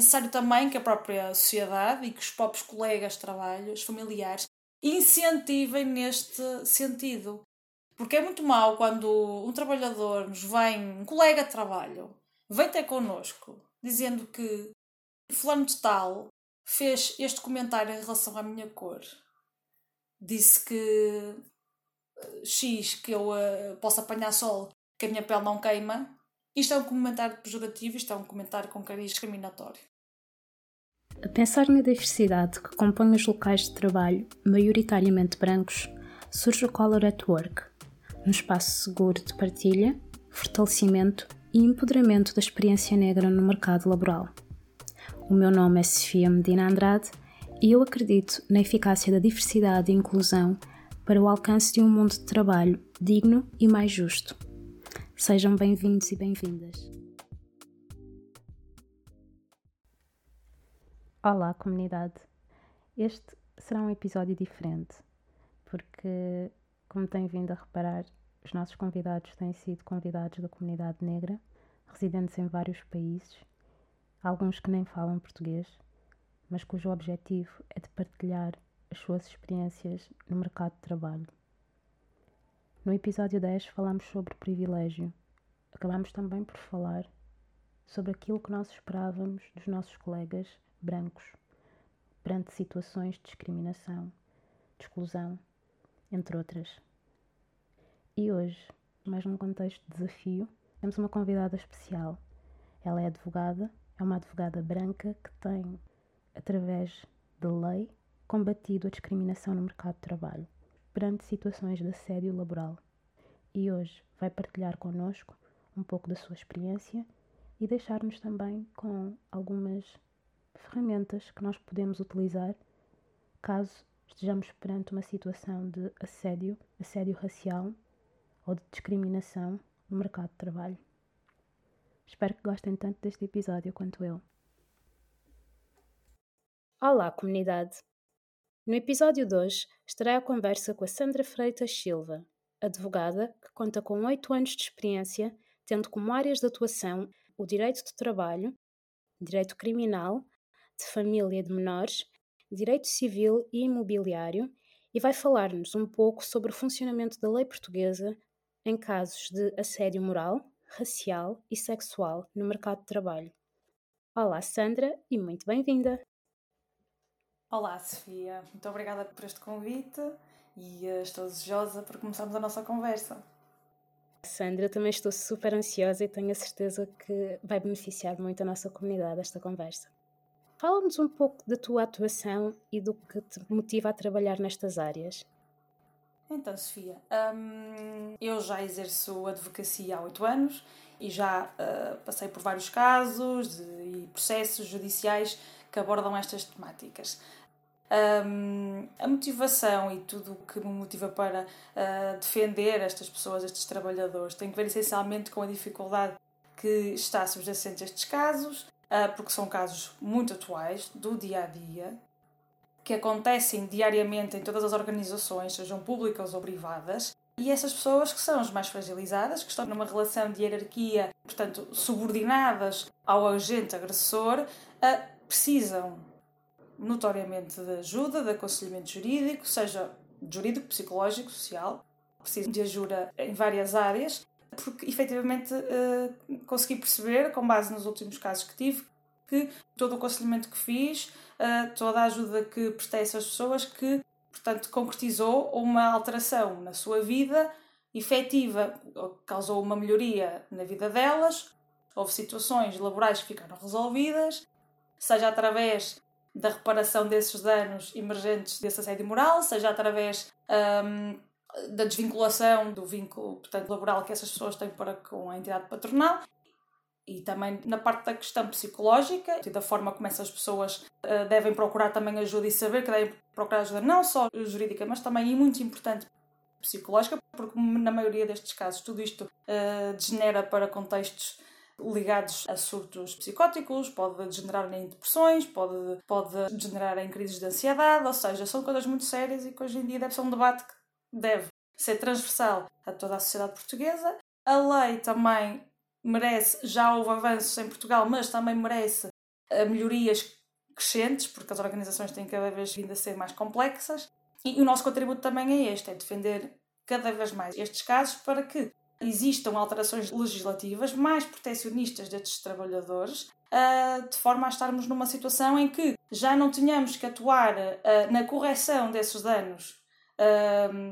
necessário também que a própria sociedade e que os próprios colegas de trabalho, os familiares, incentivem neste sentido. Porque é muito mau quando um trabalhador nos vem, um colega de trabalho, vem ter connosco dizendo que fulano de tal fez este comentário em relação à minha cor. Disse que eh, X, que eu uh, posso apanhar sol, que a minha pele não queima. Isto é um comentário pejorativo, isto é um comentário com cariz discriminatório. A pensar na diversidade que compõe os locais de trabalho, maioritariamente brancos, surge o Color at Work, um espaço seguro de partilha, fortalecimento e empoderamento da experiência negra no mercado laboral. O meu nome é Sofia Medina Andrade e eu acredito na eficácia da diversidade e inclusão para o alcance de um mundo de trabalho digno e mais justo. Sejam bem-vindos e bem-vindas. Olá, comunidade. Este será um episódio diferente, porque, como têm vindo a reparar, os nossos convidados têm sido convidados da comunidade negra, residentes em vários países, alguns que nem falam português, mas cujo objetivo é de partilhar as suas experiências no mercado de trabalho. No episódio 10 falamos sobre privilégio. Acabamos também por falar sobre aquilo que nós esperávamos dos nossos colegas brancos perante situações de discriminação, de exclusão, entre outras. E hoje, mais num contexto de desafio, temos uma convidada especial. Ela é advogada, é uma advogada branca que tem, através de lei, combatido a discriminação no mercado de trabalho, perante situações de assédio laboral. E hoje vai partilhar connosco um pouco da sua experiência e deixar-nos também com algumas ferramentas que nós podemos utilizar caso estejamos perante uma situação de assédio, assédio racial ou de discriminação no mercado de trabalho. Espero que gostem tanto deste episódio quanto eu. Olá, comunidade! No episódio de hoje estarei à conversa com a Sandra Freitas Silva, advogada que conta com oito anos de experiência, tendo como áreas de atuação o direito do trabalho, direito criminal, de família de menores, direito civil e imobiliário e vai falar-nos um pouco sobre o funcionamento da lei portuguesa em casos de assédio moral, racial e sexual no mercado de trabalho. Olá, Sandra, e muito bem-vinda! Olá, Sofia, muito obrigada por este convite e uh, estou desejosa por começarmos a nossa conversa. Sandra, também estou super ansiosa e tenho a certeza que vai beneficiar muito a nossa comunidade esta conversa. Fala-nos um pouco da tua atuação e do que te motiva a trabalhar nestas áreas. Então, Sofia, hum, eu já exerço advocacia há oito anos e já uh, passei por vários casos de, e processos judiciais que abordam estas temáticas. Um, a motivação e tudo o que me motiva para uh, defender estas pessoas, estes trabalhadores, tem que ver essencialmente com a dificuldade que está subjacente a estes casos, porque são casos muito atuais, do dia a dia, que acontecem diariamente em todas as organizações, sejam públicas ou privadas, e essas pessoas que são as mais fragilizadas, que estão numa relação de hierarquia, portanto, subordinadas ao agente agressor, precisam notoriamente de ajuda, de aconselhamento jurídico, seja jurídico, psicológico, social, precisam de ajuda em várias áreas, porque efetivamente consegui perceber, com base nos últimos casos que tive, que todo o aconselhamento que fiz uh, toda a ajuda que prestei a essas pessoas que, portanto, concretizou uma alteração na sua vida efetiva, causou uma melhoria na vida delas, houve situações laborais que ficaram resolvidas, seja através da reparação desses danos emergentes desse assédio moral, seja através um, da desvinculação do vínculo portanto, laboral que essas pessoas têm para com a entidade patronal e também na parte da questão psicológica e da forma como essas pessoas uh, devem procurar também ajuda e saber que devem procurar ajuda não só jurídica, mas também e muito importante psicológica, porque na maioria destes casos tudo isto uh, degenera para contextos ligados a surtos psicóticos, pode degenerar em depressões, pode, pode degenerar em crises de ansiedade, ou seja, são coisas muito sérias e que hoje em dia deve ser um debate que deve ser transversal a toda a sociedade portuguesa. A lei também merece, já houve avanços em Portugal, mas também merece melhorias crescentes, porque as organizações têm cada vez vindo a ser mais complexas. E o nosso contributo também é este: é defender cada vez mais estes casos para que existam alterações legislativas mais protecionistas destes trabalhadores, uh, de forma a estarmos numa situação em que já não tenhamos que atuar uh, na correção desses danos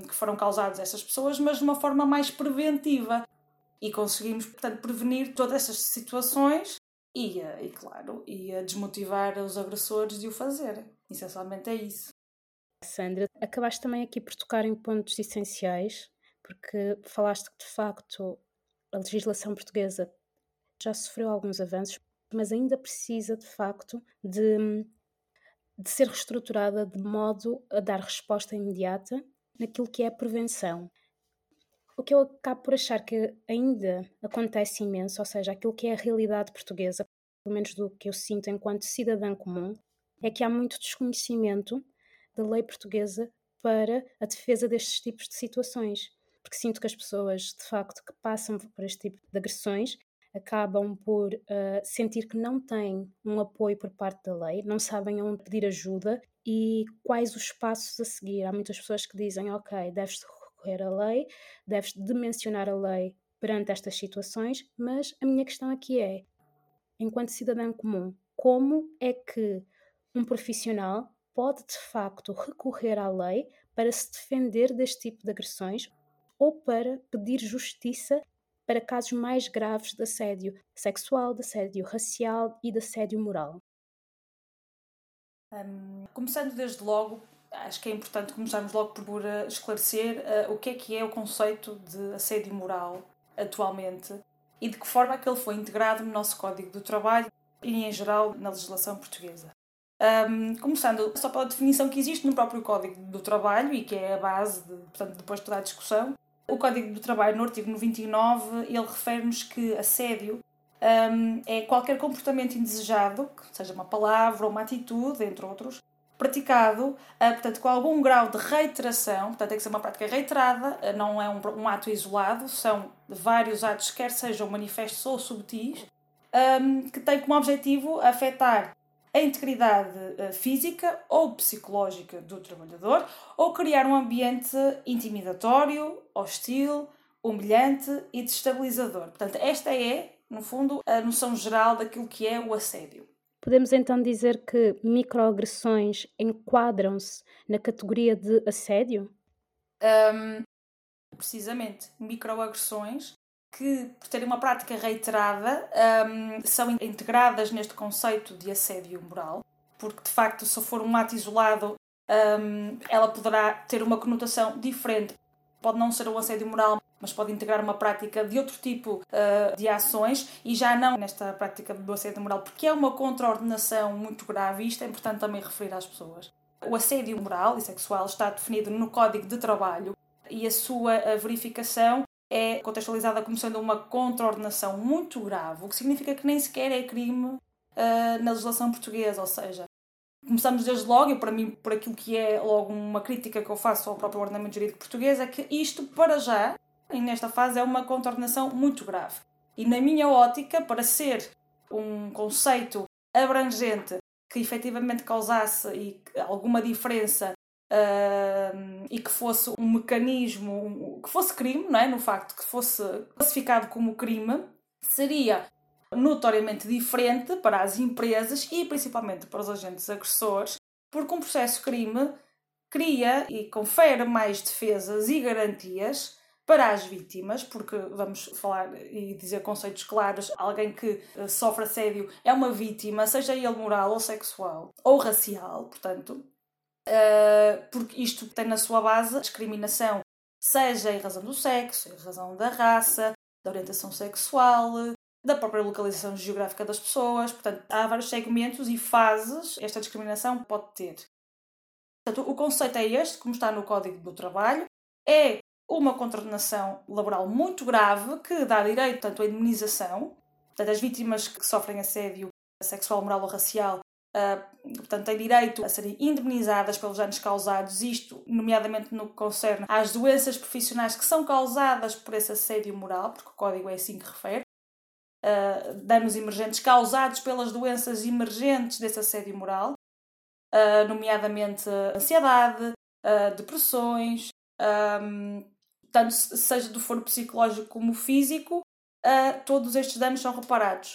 que foram causados a essas pessoas, mas de uma forma mais preventiva. E conseguimos, portanto, prevenir todas essas situações e, e claro, e desmotivar os agressores de o fazerem. Essencialmente é isso. Sandra, acabaste também aqui por tocar em pontos essenciais porque falaste que de facto a legislação portuguesa já sofreu alguns avanços, mas ainda precisa de facto de, de ser reestruturada de modo a dar resposta imediata naquilo que é a prevenção. O que eu acabo por achar que ainda acontece imenso, ou seja, aquilo que é a realidade portuguesa, pelo menos do que eu sinto enquanto cidadã comum, é que há muito desconhecimento da lei portuguesa para a defesa destes tipos de situações porque sinto que as pessoas, de facto, que passam por este tipo de agressões acabam por uh, sentir que não têm um apoio por parte da lei, não sabem onde pedir ajuda e quais os passos a seguir. Há muitas pessoas que dizem, ok, deves recorrer à lei, deves dimensionar a lei perante estas situações, mas a minha questão aqui é, enquanto cidadão comum, como é que um profissional pode de facto recorrer à lei para se defender deste tipo de agressões ou para pedir justiça para casos mais graves de assédio sexual, de assédio racial e de assédio moral. Um, começando desde logo, acho que é importante começarmos logo por uh, esclarecer uh, o que é que é o conceito de assédio moral atualmente e de que forma é que ele foi integrado no nosso Código do Trabalho e, em geral, na legislação portuguesa. Um, começando só pela definição que existe no próprio Código do Trabalho e que é a base, de, portanto, depois de toda a discussão, o Código do Trabalho, no artigo 99, ele refere-nos que assédio um, é qualquer comportamento indesejado, seja uma palavra ou uma atitude, entre outros, praticado, uh, portanto, com algum grau de reiteração, portanto, tem que ser uma prática reiterada, uh, não é um, um, ato isolado, são vários atos, quer sejam manifestos ou subtis, um, que têm como objetivo afetar a integridade eh, física ou psicológica do trabalhador ou criar um ambiente intimidatório, hostil, humilhante e destabilizador. Portanto, esta é, no fundo, a noção geral daquilo que é o assédio. Podemos então dizer que microagressões enquadram-se na categoria de assédio? Um, precisamente, microagressões que, por terem uma prática reiterada, um, são integradas neste conceito de assédio moral, porque de facto, se for um ato isolado, um, ela poderá ter uma conotação diferente. Pode não ser um assédio moral, mas pode integrar uma prática de outro tipo uh, de ações e já não nesta prática do assédio moral, porque é uma contraordenação muito grave e isto é importante também referir às pessoas. O assédio moral e sexual está definido no Código de Trabalho e a sua verificação é contextualizada como sendo uma contraordenação muito grave, o que significa que nem sequer é crime uh, na legislação portuguesa, ou seja, começamos desde logo, e para mim, por aquilo que é logo uma crítica que eu faço ao próprio ordenamento jurídico português, é que isto, para já, e nesta fase, é uma contraordenação muito grave. E na minha ótica, para ser um conceito abrangente que efetivamente causasse alguma diferença Uh, e que fosse um mecanismo, que fosse crime, não é? no facto que fosse classificado como crime, seria notoriamente diferente para as empresas e principalmente para os agentes agressores, porque um processo crime cria e confere mais defesas e garantias para as vítimas, porque vamos falar e dizer conceitos claros, alguém que eh, sofre assédio é uma vítima, seja ele moral ou sexual ou racial, portanto, porque isto tem na sua base discriminação, seja em razão do sexo, em razão da raça, da orientação sexual, da própria localização geográfica das pessoas. Portanto, há vários segmentos e fases esta discriminação pode ter. Portanto, o conceito é este, como está no Código do Trabalho, é uma contraordenação laboral muito grave que dá direito tanto à indemnização, portanto, as vítimas que sofrem assédio sexual, moral ou racial Uh, portanto, têm direito a serem indemnizadas pelos danos causados, isto, nomeadamente no que concerne às doenças profissionais que são causadas por esse assédio moral, porque o código é assim que refere. uh, danos emergentes causados pelas doenças emergentes desse assédio moral, uh, nomeadamente ansiedade, depressões, um, tanto seja do foro psicológico como físico, todos estes danos são reparados.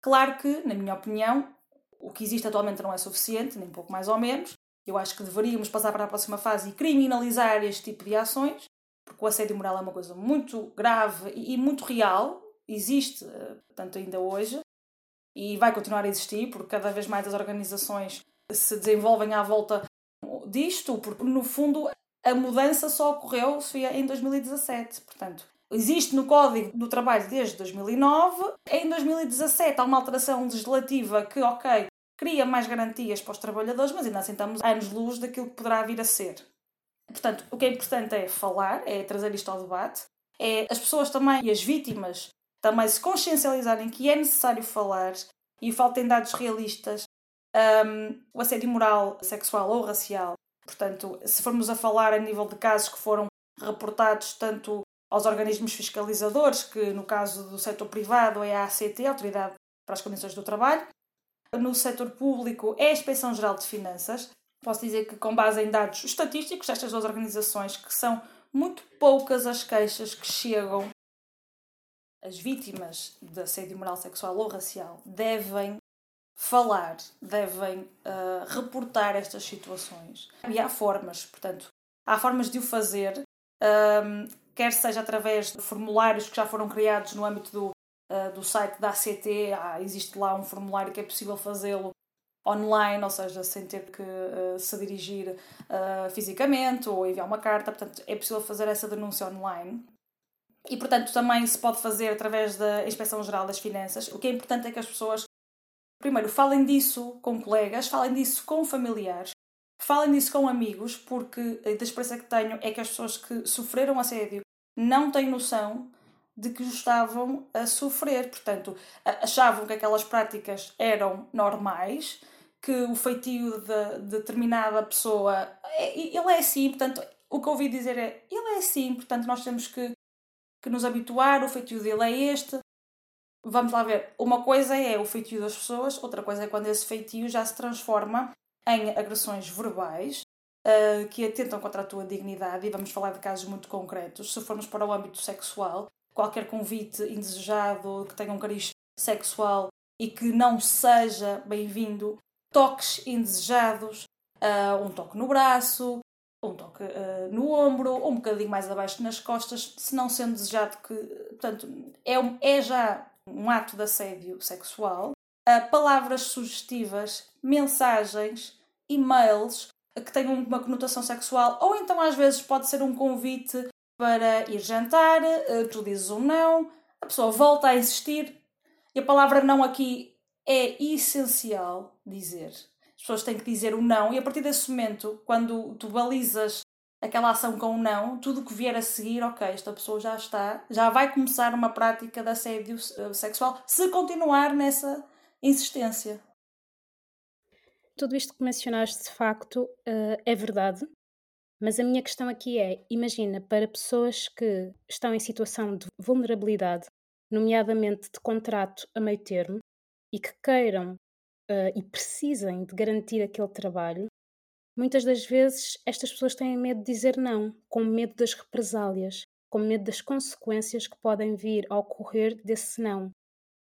Claro que, na minha opinião, o que existe atualmente não é suficiente, nem pouco mais ou menos. Eu acho que deveríamos passar para a próxima fase e criminalizar este tipo de ações, porque o assédio moral é uma coisa muito grave e muito real, existe, portanto, ainda hoje, e vai continuar a existir, porque cada vez mais as organizações se desenvolvem à volta disto, porque no fundo a mudança só ocorreu em 2017. Portanto, existe no Código do Trabalho desde 2009. Em 2017 há uma alteração legislativa que, ok, cria mais garantias para os trabalhadores, mas ainda assim estamos anos-luz daquilo que poderá vir a ser. Portanto, o que é importante é falar, é trazer isto ao debate, é as pessoas também e as vítimas também se consciencializarem que é necessário falar e faltem dados realistas. Um, o assédio moral, sexual ou racial. Portanto, se formos a falar a nível de casos que foram reportados tanto aos organismos fiscalizadores, que no caso do setor privado é a ACT, a Autoridade para as Condições do Trabalho, no setor público é a Inspeção Geral de Finanças. Posso dizer que, com base em dados estatísticos destas duas organizações, que são muito poucas as queixas que chegam as vítimas de assédio moral sexual ou racial devem falar, devem uh, reportar estas situações. E há formas, portanto, há formas de o fazer, um, quer seja através de formulários que já foram criados no âmbito do, uh, do site da ACT, existe lá um formulário que é possível fazê-lo online, ou seja, sem ter que uh, se dirigir uh, fisicamente ou enviar uma carta, portanto, é possível fazer essa denúncia online. E, portanto, também se pode fazer através da Inspeção Geral das Finanças. O que é importante é que as pessoas, primeiro, falem disso com colegas, falem disso com familiares, falem disso com amigos, porque a experiência que tenho é que as pessoas que sofreram assédio não têm noção de que estavam a sofrer. Portanto, achavam que aquelas práticas eram normais, que o feitio de, de determinada pessoa, é, ele é assim, portanto, o que ouvi dizer é, ele é assim, portanto, nós temos que que nos habituar, o feitio dele é este. Vamos lá ver. Uma coisa é o feitio das pessoas, outra coisa é quando esse feitio já se transforma em agressões verbais uh, que atentam contra a tua dignidade. E vamos falar de casos muito concretos. Se formos para o âmbito sexual, qualquer convite indesejado que tenha um cariz sexual e que não seja bem-vindo, toques indesejados, uh, um toque no braço, um toque uh, no ombro, ou um bocadinho mais abaixo nas costas, se não sendo desejado que, portanto, é, um, é já um ato de assédio sexual. Uh, palavras sugestivas, mensagens, e-mails que tenham uma conotação sexual, ou então às vezes pode ser um convite para ir jantar, uh, tu dizes um não, a pessoa volta a insistir, e a palavra não aqui é essencial dizer as pessoas têm que dizer o não, e a partir desse momento, quando tu balizas aquela ação com o não, tudo que vier a seguir, ok, esta pessoa já está, já vai começar uma prática de assédio eh, sexual, se continuar nessa insistência. Tudo isto que mencionaste de facto uh, é verdade, mas a minha questão aqui é: imagina, para pessoas que estão em situação de vulnerabilidade, nomeadamente de contrato a meio termo, e que queiram uh, e precisem de garantir aquele trabalho, muitas das vezes estas pessoas têm medo de dizer não, com medo das represálias, com medo das consequências que podem vir a ocorrer desse não.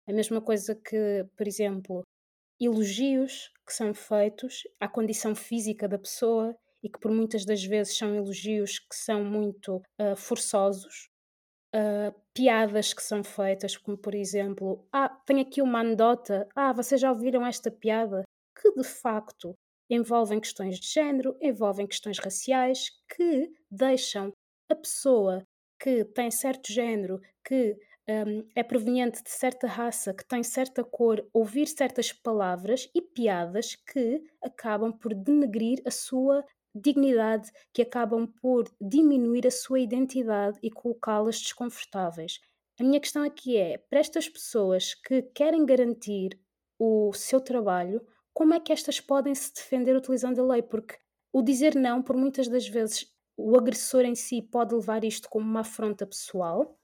A mesma coisa que, por exemplo, elogios que são feitos à condição física da pessoa e que por muitas das vezes são elogios que são muito uh, forçosos, uh, piadas que são feitas, como por exemplo, ah, tem aqui uma anedota, ah, vocês já ouviram esta piada? Que de facto envolvem questões de género, envolvem questões raciais, que deixam a pessoa que tem certo género, que um, é proveniente de certa raça, que tem certa cor, ouvir certas palavras e piadas que acabam por denegrir a sua dignidade que acabam por diminuir a sua identidade e colocá-las desconfortáveis. A minha questão aqui é: para estas pessoas que querem garantir o seu trabalho, como é que estas podem se defender utilizando a lei? Porque o dizer não, por muitas das vezes, o agressor em si pode levar isto como uma afronta pessoal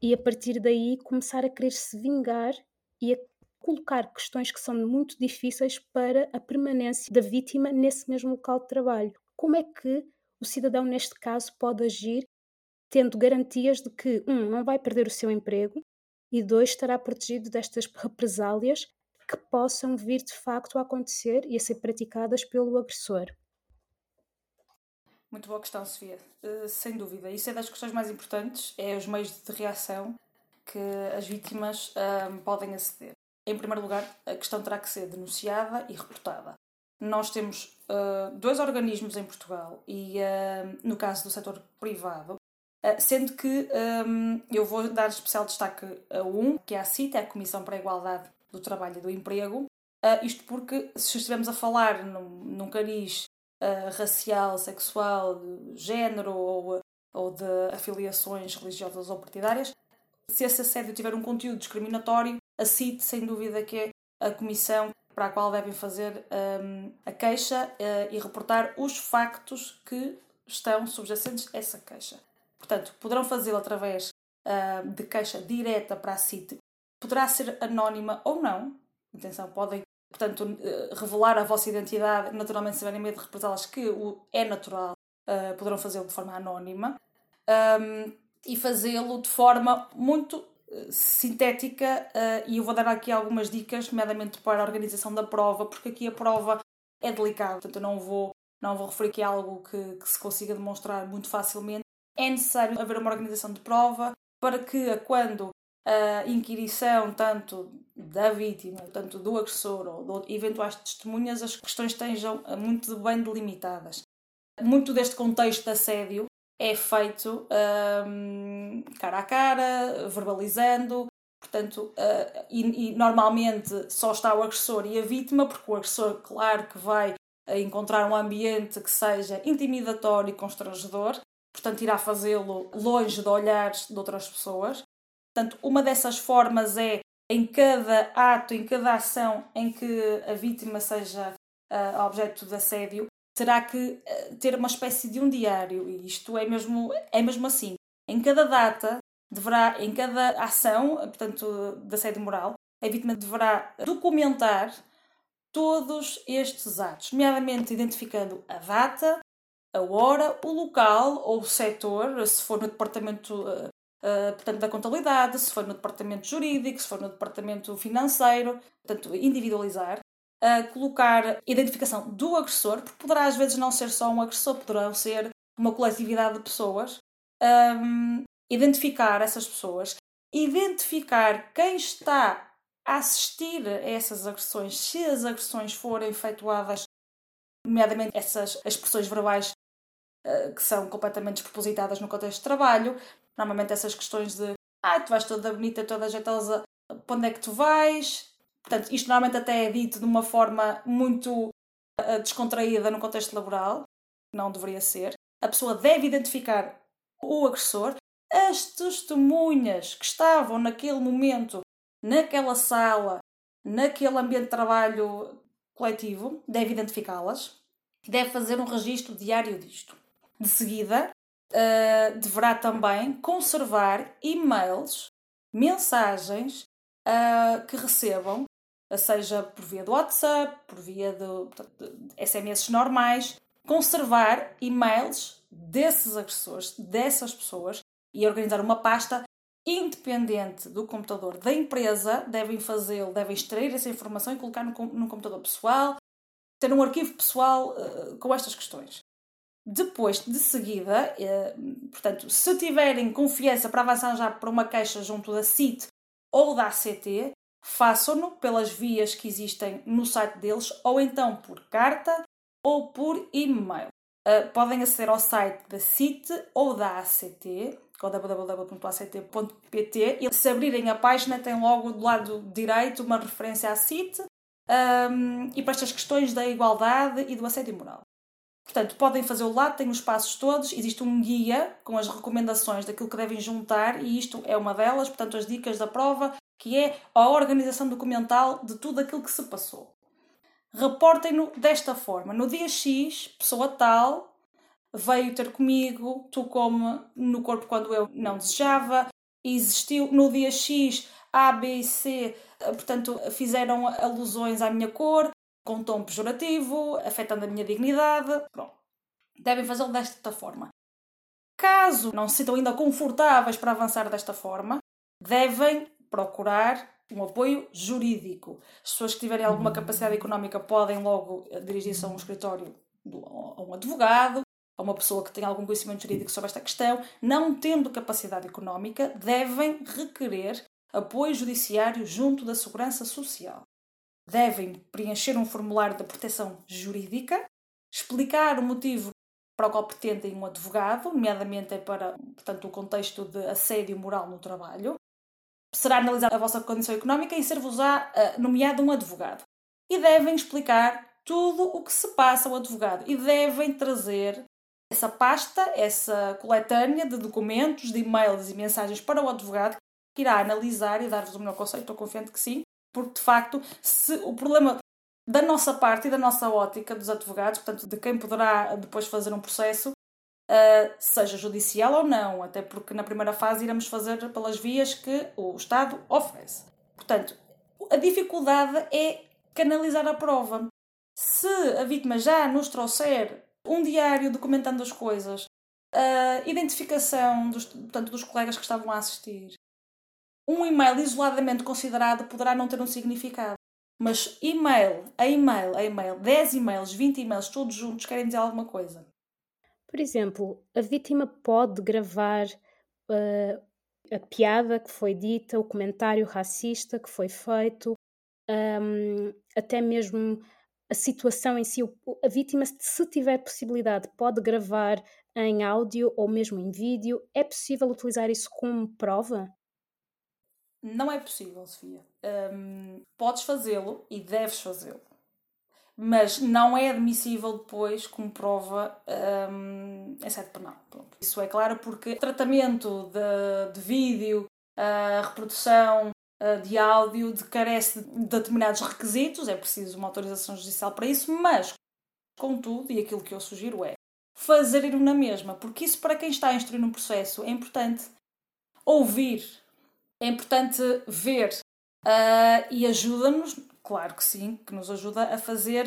e a partir daí começar a querer se vingar e a colocar questões que são muito difíceis para a permanência da vítima nesse mesmo local de trabalho. Como é que o cidadão, neste caso, pode agir tendo garantias de que, um, não vai perder o seu emprego e, dois, estará protegido destas represálias que possam vir de facto a acontecer e a ser praticadas pelo agressor? Muito boa questão, Sofia. Uh, sem dúvida. Isso é das questões mais importantes, é os meios de reação que as vítimas uh, podem aceder. Em primeiro lugar, a questão terá que ser denunciada e reportada. Nós temos uh, dois organismos em Portugal e, no caso do setor privado, sendo que um, eu vou dar especial destaque a um, que é a CITA, a Comissão para a Igualdade do Trabalho e do Emprego. isto porque, se estivermos a falar num, num cariz uh, racial, sexual, género ou, ou de afiliações religiosas ou partidárias. Se esse assédio tiver um conteúdo discriminatório, a CIT, sem dúvida, que é a comissão para a qual devem fazer um, a queixa uh, e reportar os factos que estão subjacentes a essa queixa. Portanto, poderão fazê-lo através uh, de queixa direta para a CIT. Poderá ser anónima ou não. Atenção, podem portanto, eh, revelar a vossa identidade, naturalmente, se tiverem medo de represá-las, que é natural, uh, poderão fazê-lo de forma anónima um, e fazê-lo de forma muito eh, sintética. Uh, e eu vou dar aqui algumas dicas, nomeadamente para a organização da prova, porque aqui a prova é delicada, portanto, eu não vou, não vou referir é algo que, que se consiga demonstrar muito facilmente. É necessário haver uma organização de prova para que, quando a inquirição tanto da vítima, tanto do agressor ou de eventuais testemunhas, as questões estejam muito bem delimitadas. Muito deste contexto de assédio é feito um, cara a cara, verbalizando, portanto, uh, e, e, normalmente só está o agressor e a vítima, porque o agressor, claro que vai encontrar um ambiente que seja intimidatório e constrangedor, portanto, irá fazê-lo longe de olhares de outras pessoas. Portanto, uma dessas formas é em cada ato, em cada ação em que a vítima seja uh, objeto de assédio, terá que uh, ter uma espécie de um diário. E isto é mesmo, é mesmo assim. Em cada data, deverá, em cada ação, portanto, de assédio moral, a vítima deverá documentar todos estes atos, nomeadamente identificando a data, a hora, o local ou o setor, se for no departamento uh, uh, portanto, da contabilidade, se for no departamento jurídico, se for no departamento financeiro, portanto, individualizar. Uh, colocar identificação do agressor, porque poderá às vezes não ser só um agressor, poderão ser uma coletividade de pessoas. Um, identificar essas pessoas, identificar quem está a assistir a essas agressões, se as agressões forem efetuadas, nomeadamente essas expressões verbais uh, que são completamente despropositadas no contexto de trabalho, Normalmente essas questões de ah, tu vais toda bonita, toda jeitosa, para onde é que tu vais? Portanto, isto normalmente até é dito de uma forma muito uh, descontraída no contexto laboral, não deveria ser. A pessoa deve identificar o agressor, as testemunhas que estavam naquele momento, naquela sala, naquele ambiente de trabalho coletivo, deve identificá-las, deve fazer um registro diário disto. De seguida, uh, deverá também conservar e-mails, mensagens uh, que recebam, seja por via do WhatsApp, por via de, de SMS normais, conservar e-mails desses agressores, dessas pessoas e organizar uma pasta independente do computador da empresa, devem fazê-lo, devem extrair essa informação e colocar no, computador pessoal, ter um arquivo pessoal uh, com estas questões. Depois, de seguida, eh, portanto, se tiverem confiança para avançar já para uma queixa junto da CIT ou da ACT, façam-no pelas vias que existem no site deles ou então por carta ou por e-mail. Uh, podem aceder ao site da CIT ou da ACT, www.act.pt, e se abrirem a página tem logo do lado direito uma referência à CIT um, e para estas questões da igualdade e do assédio moral. Portanto, podem fazer o lá, têm os passos todos, existe um guia com as recomendações daquilo que devem juntar e isto é uma delas, portanto, as dicas da prova, que é a organização documental de tudo aquilo que se passou. Reportem-no desta forma: no dia X, pessoa tal veio ter comigo, tocou-me no corpo quando eu não desejava, existiu no dia X A, B e C, eh, portanto, fizeram alusões à minha cor, com tom pejorativo, afetando a minha dignidade. Pronto. Devem fazê-lo desta forma. Caso não se sintam ainda confortáveis para avançar desta forma, devem procurar um apoio jurídico. As pessoas que tiverem alguma capacidade económica podem logo dirigir-se a um escritório, a um advogado, a uma pessoa que tem algum conhecimento jurídico sobre esta questão. Não tendo capacidade económica, devem requerer apoio judiciário junto da Segurança Social. Devem preencher um formulário de proteção jurídica, explicar o motivo para o qual pretendem um advogado, nomeadamente é para portanto, o contexto de assédio moral no trabalho. Será analisada a vossa condição económica e ser-vos-á uh, nomeado um advogado. E devem explicar tudo o que se passa ao advogado e devem trazer essa pasta, essa coletânea de documentos, de e-mails e mensagens para o advogado que irá analisar e dar-vos o melhor conceito, estou confiante que sim, porque de facto, se o problema da nossa parte e da nossa ótica dos advogados, portanto, de quem poderá depois fazer um processo, uh, seja judicial ou não, até porque na primeira fase iremos fazer pelas vias que o Estado oferece. Portanto, a dificuldade é canalizar a prova. Se a vítima já nos trouxer um diário documentando as coisas, a identificação dos, portanto, dos colegas que estavam a assistir, um e-mail isoladamente considerado poderá não ter um significado. Mas e-mail, a e-mail, a e-mail, 10 e-mails, 20 e-mails, todos juntos querem dizer alguma coisa. Por exemplo, a vítima pode gravar uh, a piada que foi dita, o comentário racista que foi feito, um, até mesmo a situação em si. A vítima, se tiver possibilidade, pode gravar em áudio ou mesmo em vídeo. É possível utilizar isso como prova? Não é possível, Sofia. Um, podes fazê-lo e deves fazê-lo. Mas não é admissível depois como prova um, em sede penal. Pronto. Isso é claro porque tratamento de, de vídeo, a reprodução de áudio de, carece de determinados requisitos, é preciso uma autorização judicial para isso, mas, contudo, e aquilo que eu sugiro é fazer na mesma, porque isso para quem está a instruir um processo é importante ouvir é importante ver uh, e ajuda-nos, claro que sim, que nos ajuda a fazer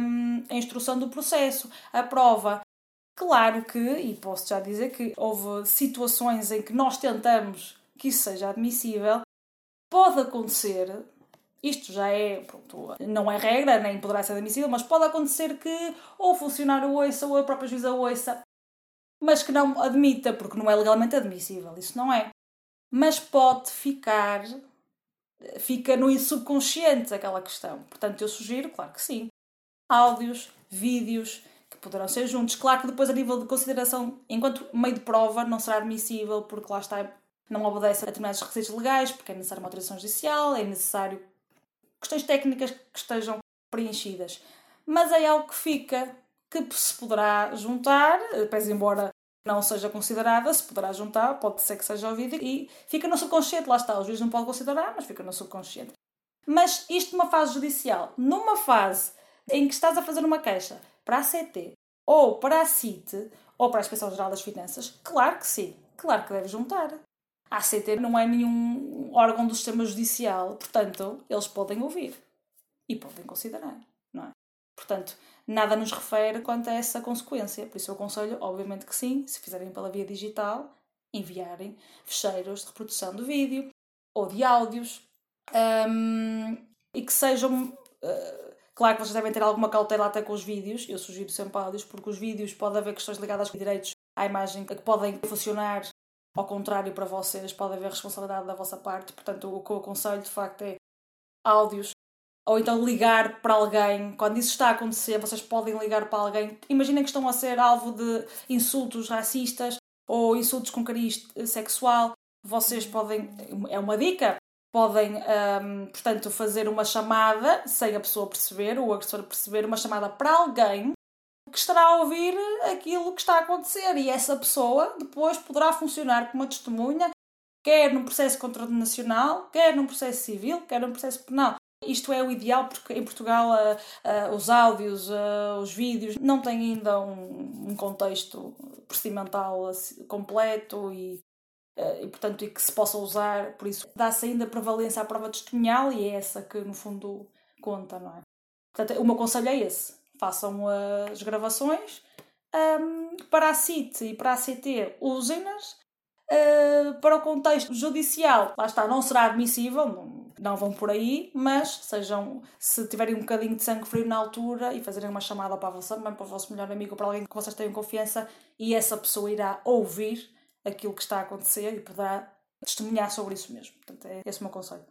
um, a instrução do processo, a prova. Claro que, e posso já dizer que houve situações em que nós tentamos que isso seja admissível, pode acontecer, isto já é, pronto, não é regra, nem poderá ser admissível, mas pode acontecer que ou o funcionário ouça ou a própria juíza ouça, mas que não admita, porque não é legalmente admissível. Isso não é mas pode ficar, fica no subconsciente aquela questão. Portanto, eu sugiro, claro que sim, áudios, vídeos que poderão ser juntos. Claro que depois, a nível de consideração, enquanto meio de prova, não será admissível, porque lá está, não obedece a determinados requisitos legais, porque é necessário uma autorização judicial, é necessário questões técnicas que estejam preenchidas. Mas é algo que fica, que se poderá juntar, pese embora não seja considerada, se poderá juntar, pode ser que seja ouvido e fica no subconsciente, lá está, o juiz não pode considerar, mas fica no subconsciente. Mas isto numa fase judicial, numa fase em que estás a fazer uma queixa para a CT ou para a CIT ou para a Inspeção Geral das Finanças, claro que sim, claro que deve juntar. A CT não é nenhum órgão do sistema judicial, portanto, eles podem ouvir e podem considerar, não é? Portanto, nada nos refere quanto a essa consequência. Por isso eu aconselho, obviamente que sim, se fizerem pela via digital, enviarem fecheiros de reprodução de vídeo ou de áudios um, e que sejam. Uh, claro que vocês devem ter alguma cautela até com os vídeos, eu sugiro sempre áudios, porque os vídeos pode haver questões ligadas aos direitos à imagem que podem funcionar ao contrário para vocês, pode haver responsabilidade da vossa parte, portanto o que eu aconselho de facto é áudios ou então ligar para alguém. Quando isso está a acontecer, vocês podem ligar para alguém. Imaginem que estão a ser alvo de insultos racistas ou insultos com cariz sexual. Vocês podem, é uma dica, podem, um, portanto, fazer uma chamada sem a pessoa perceber, ou o agressor perceber, uma chamada para alguém que estará a ouvir aquilo que está a acontecer e essa pessoa depois poderá funcionar como uma testemunha, quer num processo contranacional, quer num processo civil, quer num processo penal. Isto é o ideal porque em Portugal uh, uh, os áudios, uh, os vídeos não têm ainda um, um contexto procedimental completo e e, portanto, e que se possa usar, por isso dá-se ainda prevalência à prova testemunhal e é essa que, no fundo, conta, não é? Portanto, o meu conselho é esse: façam as gravações um, para a CIT e para a CT, usem-nas. Para o contexto judicial, lá está, não será admissível, não, não vão por aí, mas sejam, se tiverem um bocadinho de sangue frio na altura e fazerem uma chamada para a vossa mãe, para o vosso melhor amigo, para alguém que vocês tenham confiança e essa pessoa irá ouvir aquilo que está a acontecer e poderá testemunhar sobre isso mesmo. Portanto, é esse o meu conselho.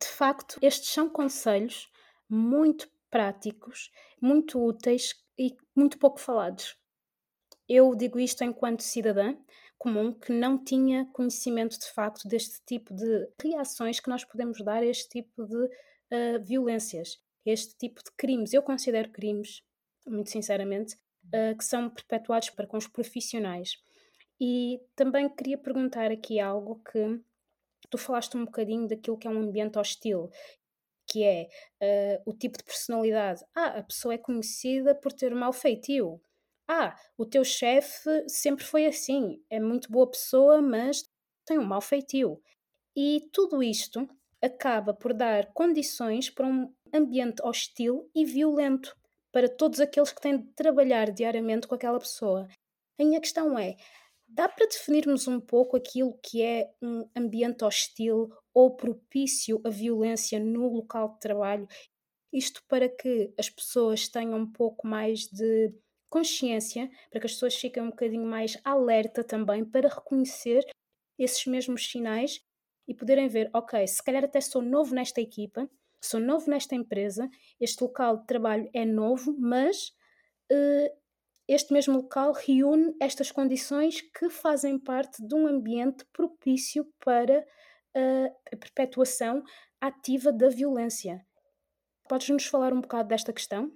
De facto, estes são conselhos muito práticos, muito úteis muito pouco falados. Eu digo isto enquanto cidadã comum que não tinha conhecimento de facto deste tipo de reações que nós podemos dar a este tipo de uh, violências, este tipo de crimes. Eu considero crimes, muito sinceramente, uh, que são perpetuados para com os profissionais. E também queria perguntar aqui algo que tu falaste um bocadinho daquilo que é um ambiente hostil, que é uh, o tipo de personalidade. Ah, a pessoa é conhecida por ter mau feitio. Ah, o teu chefe sempre foi assim, é muito boa pessoa, mas tem um mau feitio. E tudo isto acaba por dar condições para um ambiente hostil e violento para todos aqueles que têm de trabalhar diariamente com aquela pessoa. A minha questão é: dá para definirmos um pouco aquilo que é um ambiente hostil ou propício à violência no local de trabalho? Isto para que as pessoas tenham um pouco mais de consciência, para que as pessoas fiquem um bocadinho mais alerta também para reconhecer esses mesmos sinais e poderem ver, ok, se calhar até sou novo nesta equipa, sou novo nesta empresa, este local de trabalho é novo, mas uh, este mesmo local reúne estas condições que fazem parte de um ambiente propício para a perpetuação ativa da violência. Podes-nos falar um bocado desta questão?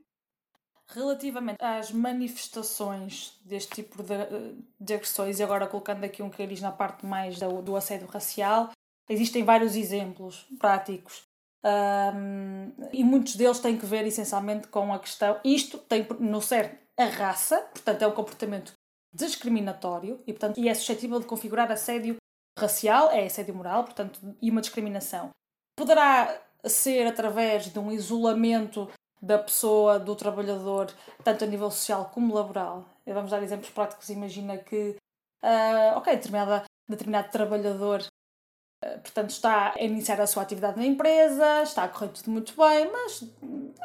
Relativamente às manifestações deste tipo de, de agressões, e agora colocando aqui um cariz na parte mais do, do assédio racial, Existem vários exemplos práticos um, e muitos deles têm que ver essencialmente com a questão. Isto tem no cerne a raça, portanto, é um comportamento discriminatório e, portanto, e é suscetível de configurar assédio racial, é assédio moral, portanto, e uma discriminação. Poderá ser através de um isolamento da pessoa, do trabalhador, tanto a nível social como laboral. Vamos dar exemplos práticos. Imagina que, uh, ok, determinada, determinado trabalhador eh, portanto, está a iniciar a sua atividade na empresa, está a correr tudo muito bem, mas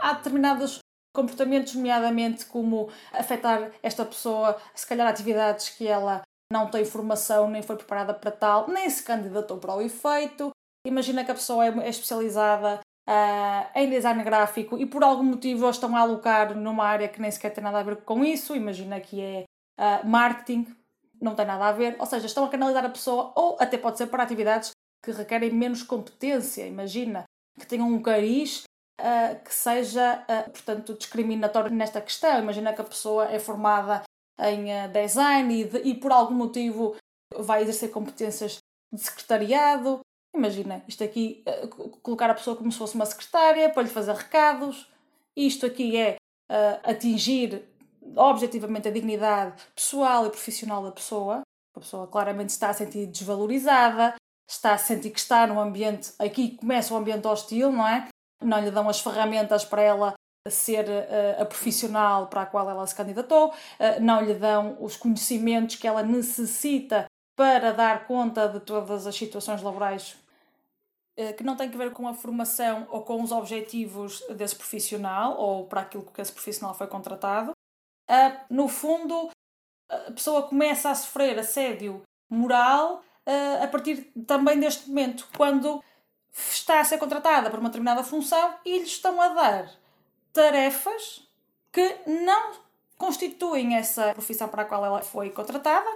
há determinados comportamentos, nomeadamente como afetar esta pessoa, se calhar atividades que ela não tem formação, nem foi preparada para tal, nem se candidatou para o efeito. Imagina que a pessoa é, é especializada uh, em design gráfico e por algum motivo estão a alocar numa área que nem sequer tem nada a ver com isso. Imagina que é uh, marketing, não tem nada a ver. Ou seja, estão a canalizar a pessoa, ou até pode ser para atividades que requerem menos competência, imagina, que tenham um cariz uh, que seja, portanto, discriminatório nesta questão. Imagina que a pessoa é formada em uh, design e, de, e por algum motivo vai exercer competências de secretariado. Imagina, isto aqui, colocar a pessoa como se fosse uma secretária para lhe fazer recados. Isto aqui é atingir objetivamente a dignidade pessoal e profissional da pessoa. A pessoa claramente está a sentir desvalorizada, está a sentir que está num ambiente, aqui começa um ambiente hostil, não é? Não lhe dão as ferramentas para ela ser uh, a profissional para a qual ela se candidatou, uh, não lhe dão os conhecimentos que ela necessita para dar conta de todas as situações laborais uh, que não têm que ver com a formação ou com os objetivos desse profissional ou para aquilo que esse profissional foi contratado. no fundo, a pessoa começa a sofrer assédio moral a partir também deste momento, quando está a ser contratada para uma determinada função e lhe estão a dar tarefas que não constituem essa profissão para a qual ela foi contratada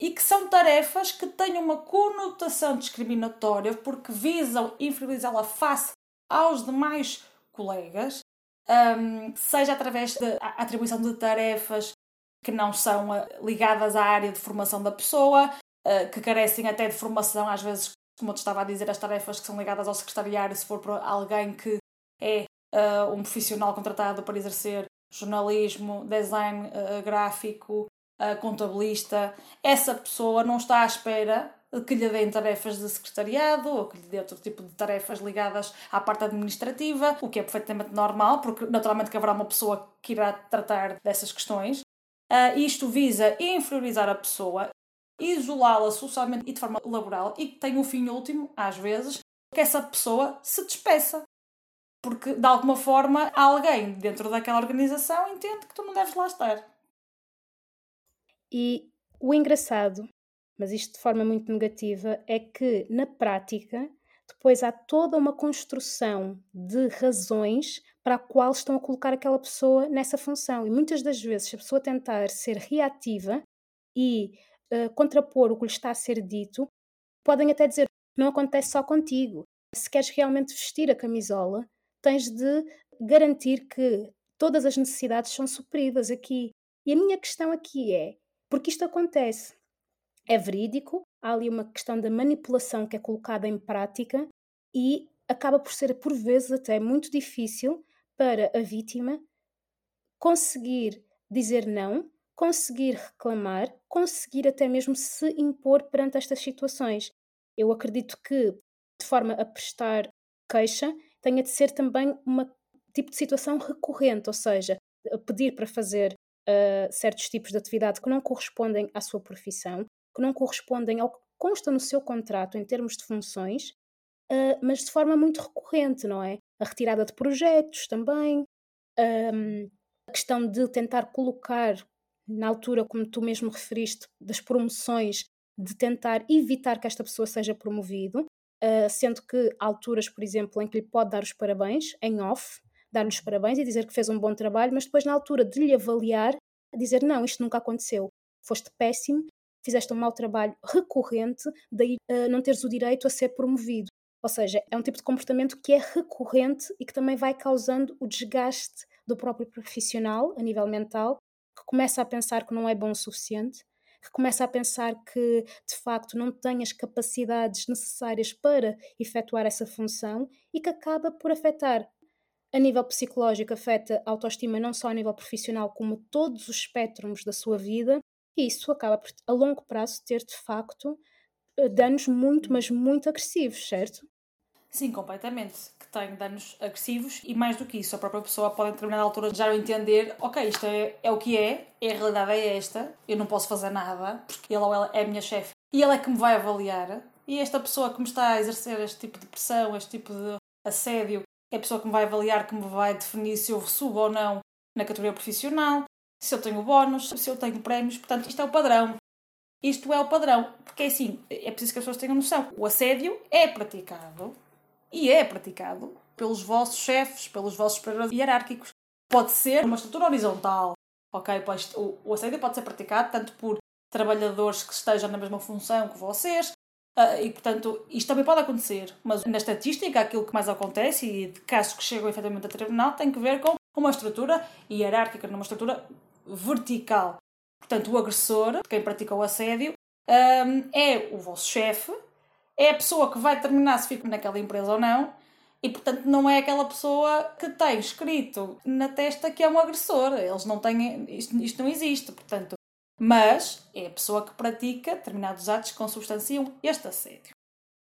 e que são tarefas que têm uma conotação discriminatória porque visam inferiorizá-la face aos demais colegas, um, seja através da atribuição de tarefas que não são ah, ligadas à área de formação da pessoa, uh, que carecem até de formação, às vezes, como eu te estava a dizer, as tarefas que são ligadas ao secretariado, se for para alguém que é uh, um profissional contratado para exercer jornalismo, design uh, gráfico, uh, contabilista, essa pessoa não está à espera que lhe deem tarefas de secretariado ou que lhe dê outro tipo de tarefas ligadas à parte administrativa, o que é perfeitamente normal, porque naturalmente que haverá uma pessoa que irá tratar dessas questões. Uh, isto visa inferiorizar a pessoa, isolá-la socialmente e de forma laboral e tem o fim último, às vezes, que essa pessoa se despeça. Porque, de alguma forma, alguém dentro daquela organização entende que tu não deves lá estar. E o engraçado, mas isto de forma muito negativa, é que, na prática, depois há toda uma construção de razões para a qual estão a colocar aquela pessoa nessa função. E muitas das vezes, se a pessoa tentar ser reativa e uh, contrapor o que lhe está a ser dito, podem até dizer: não acontece só contigo. Se queres realmente vestir a camisola, tens de garantir que todas as necessidades são supridas aqui. E a minha questão aqui é: porque isto acontece? É verídico, há ali uma questão da manipulação que é colocada em prática e acaba por ser, por vezes, até muito difícil para a vítima conseguir dizer não, conseguir reclamar, conseguir até mesmo se impor perante estas situações. Eu acredito que, de forma a prestar queixa, tenha de ser também uma tipo de situação recorrente, ou seja, pedir para fazer uh, certos tipos de atividade que não correspondem à sua profissão, que não correspondem ao que consta no seu contrato em termos de funções, uh, mas de forma muito recorrente, não é? A retirada de projetos também, um, a questão de tentar colocar, na altura, como tu mesmo referiste, das promoções, de tentar evitar que esta pessoa seja promovido, uh, sendo que há alturas, por exemplo, em que lhe pode dar os parabéns, em off, dar-lhe os parabéns e dizer que fez um bom trabalho, mas depois, na altura de lhe avaliar, dizer: Não, isto nunca aconteceu, foste péssimo, fizeste um mau trabalho recorrente, daí uh, não teres o direito a ser promovido. Ou seja, é um tipo de comportamento que é recorrente e que também vai causando o desgaste do próprio profissional a nível mental, que começa a pensar que não é bom o suficiente, que começa a pensar que de facto não tem as capacidades necessárias para efetuar essa função e que acaba por afetar a nível psicológico, afeta a autoestima não só a nível profissional, como todos os espectros da sua vida, e isso acaba por, a longo prazo, ter de facto eh, danos muito, mas muito agressivos, certo? Sim, completamente. Que tem danos agressivos e mais do que isso, a própria pessoa pode em determinada altura já entender, ok, isto é, é o que é, é a realidade é esta, eu não posso fazer nada, porque ele ou ela é a minha chefe e ele é que me vai avaliar. E esta pessoa que me está a exercer este tipo de pressão, este tipo de assédio, é a pessoa que me vai avaliar, que me vai definir se eu subo ou não na categoria profissional, se eu tenho bónus, se eu tenho prémios. Portanto, isto é o padrão. Isto é o padrão. Porque é assim, é preciso que as pessoas tenham noção. O assédio é praticado e é praticado pelos vossos chefes, pelos vossos superiores hierárquicos. Pode ser uma estrutura horizontal, ok? Pois o, o assédio pode ser praticado tanto por trabalhadores que estejam na mesma função que vocês, Uh, e, portanto, isto também pode acontecer, mas na estatística, aquilo que mais acontece e de casos que chegam efetivamente a tribunal tem que ver com uma estrutura hierárquica, numa estrutura vertical. Portanto, o agressor, quem pratica o assédio, um, é o vosso chefe, é a pessoa que vai determinar se fica naquela empresa ou não, e portanto não é aquela pessoa que tem escrito na testa que é um agressor. Eles não têm. Isto, isto não existe. Portanto, mas é a pessoa que pratica determinados atos que consubstanciam este assédio.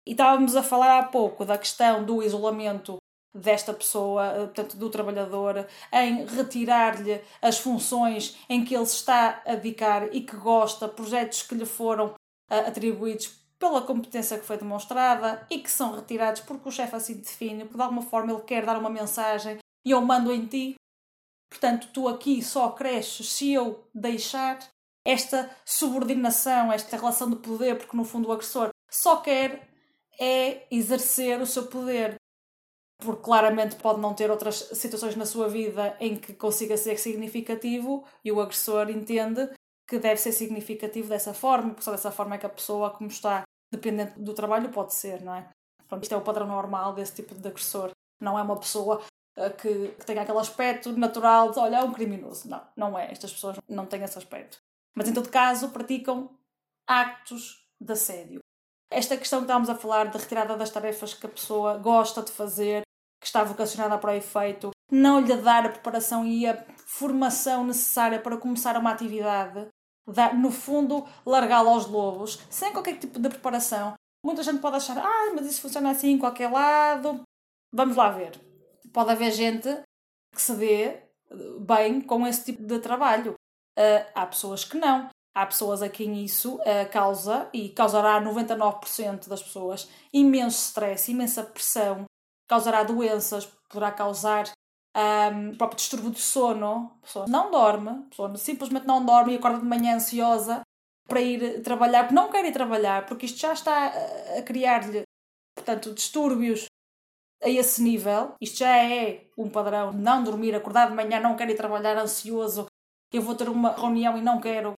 E estávamos a falar há pouco da questão do isolamento desta pessoa, eh, portanto, do trabalhador, em retirar-lhe as funções em que ele está a dedicar e que gosta, projetos que lhe foram eh, atribuídos pela competência que foi demonstrada e que são retirados porque o chefe assim define, porque de alguma forma ele quer dar uma mensagem e eu mando em ti. Portanto, tu aqui só cresces se eu deixar esta subordinação, esta relação de poder, porque no fundo o agressor só quer é exercer o seu poder. Porque claramente pode não ter outras situações na sua vida em que consiga ser significativo e o agressor entende que deve ser significativo dessa forma, porque só dessa forma é que a pessoa, como está dependente do trabalho, pode ser, não é? Pronto, isto é o padrão normal desse tipo de agressor. Não é uma pessoa uh, que, que tenha aquele aspecto natural de, olha, é um criminoso. Não, não é. Estas pessoas não têm esse aspecto mas em todo caso praticam actos de assédio. Esta questão que estávamos a falar de retirada das tarefas que a pessoa gosta de fazer, que está vocacionada para o efeito, não lhe dar a preparação e a formação necessária para começar uma atividade, no fundo, largá-lo aos lobos, sem qualquer tipo de preparação. Muita gente pode achar, ah, mas isso funciona assim em qualquer lado. Vamos lá ver. Pode haver gente que se dê bem com esse tipo de trabalho. Uh, há pessoas que não. Há pessoas a quem isso uh, causa e causará a 99% das pessoas imenso stress, imensa pressão, causará doenças, poderá causar um, próprio distúrbio de sono. A pessoa não dorme, a pessoa simplesmente não dorme e acorda de manhã ansiosa para ir trabalhar, porque não quer ir trabalhar, porque isto já está a criar-lhe, portanto, distúrbios a esse nível. Isto já é um padrão. Não dormir, acordar de manhã, não quero ir trabalhar ansioso, eu vou ter uma reunião e não quero.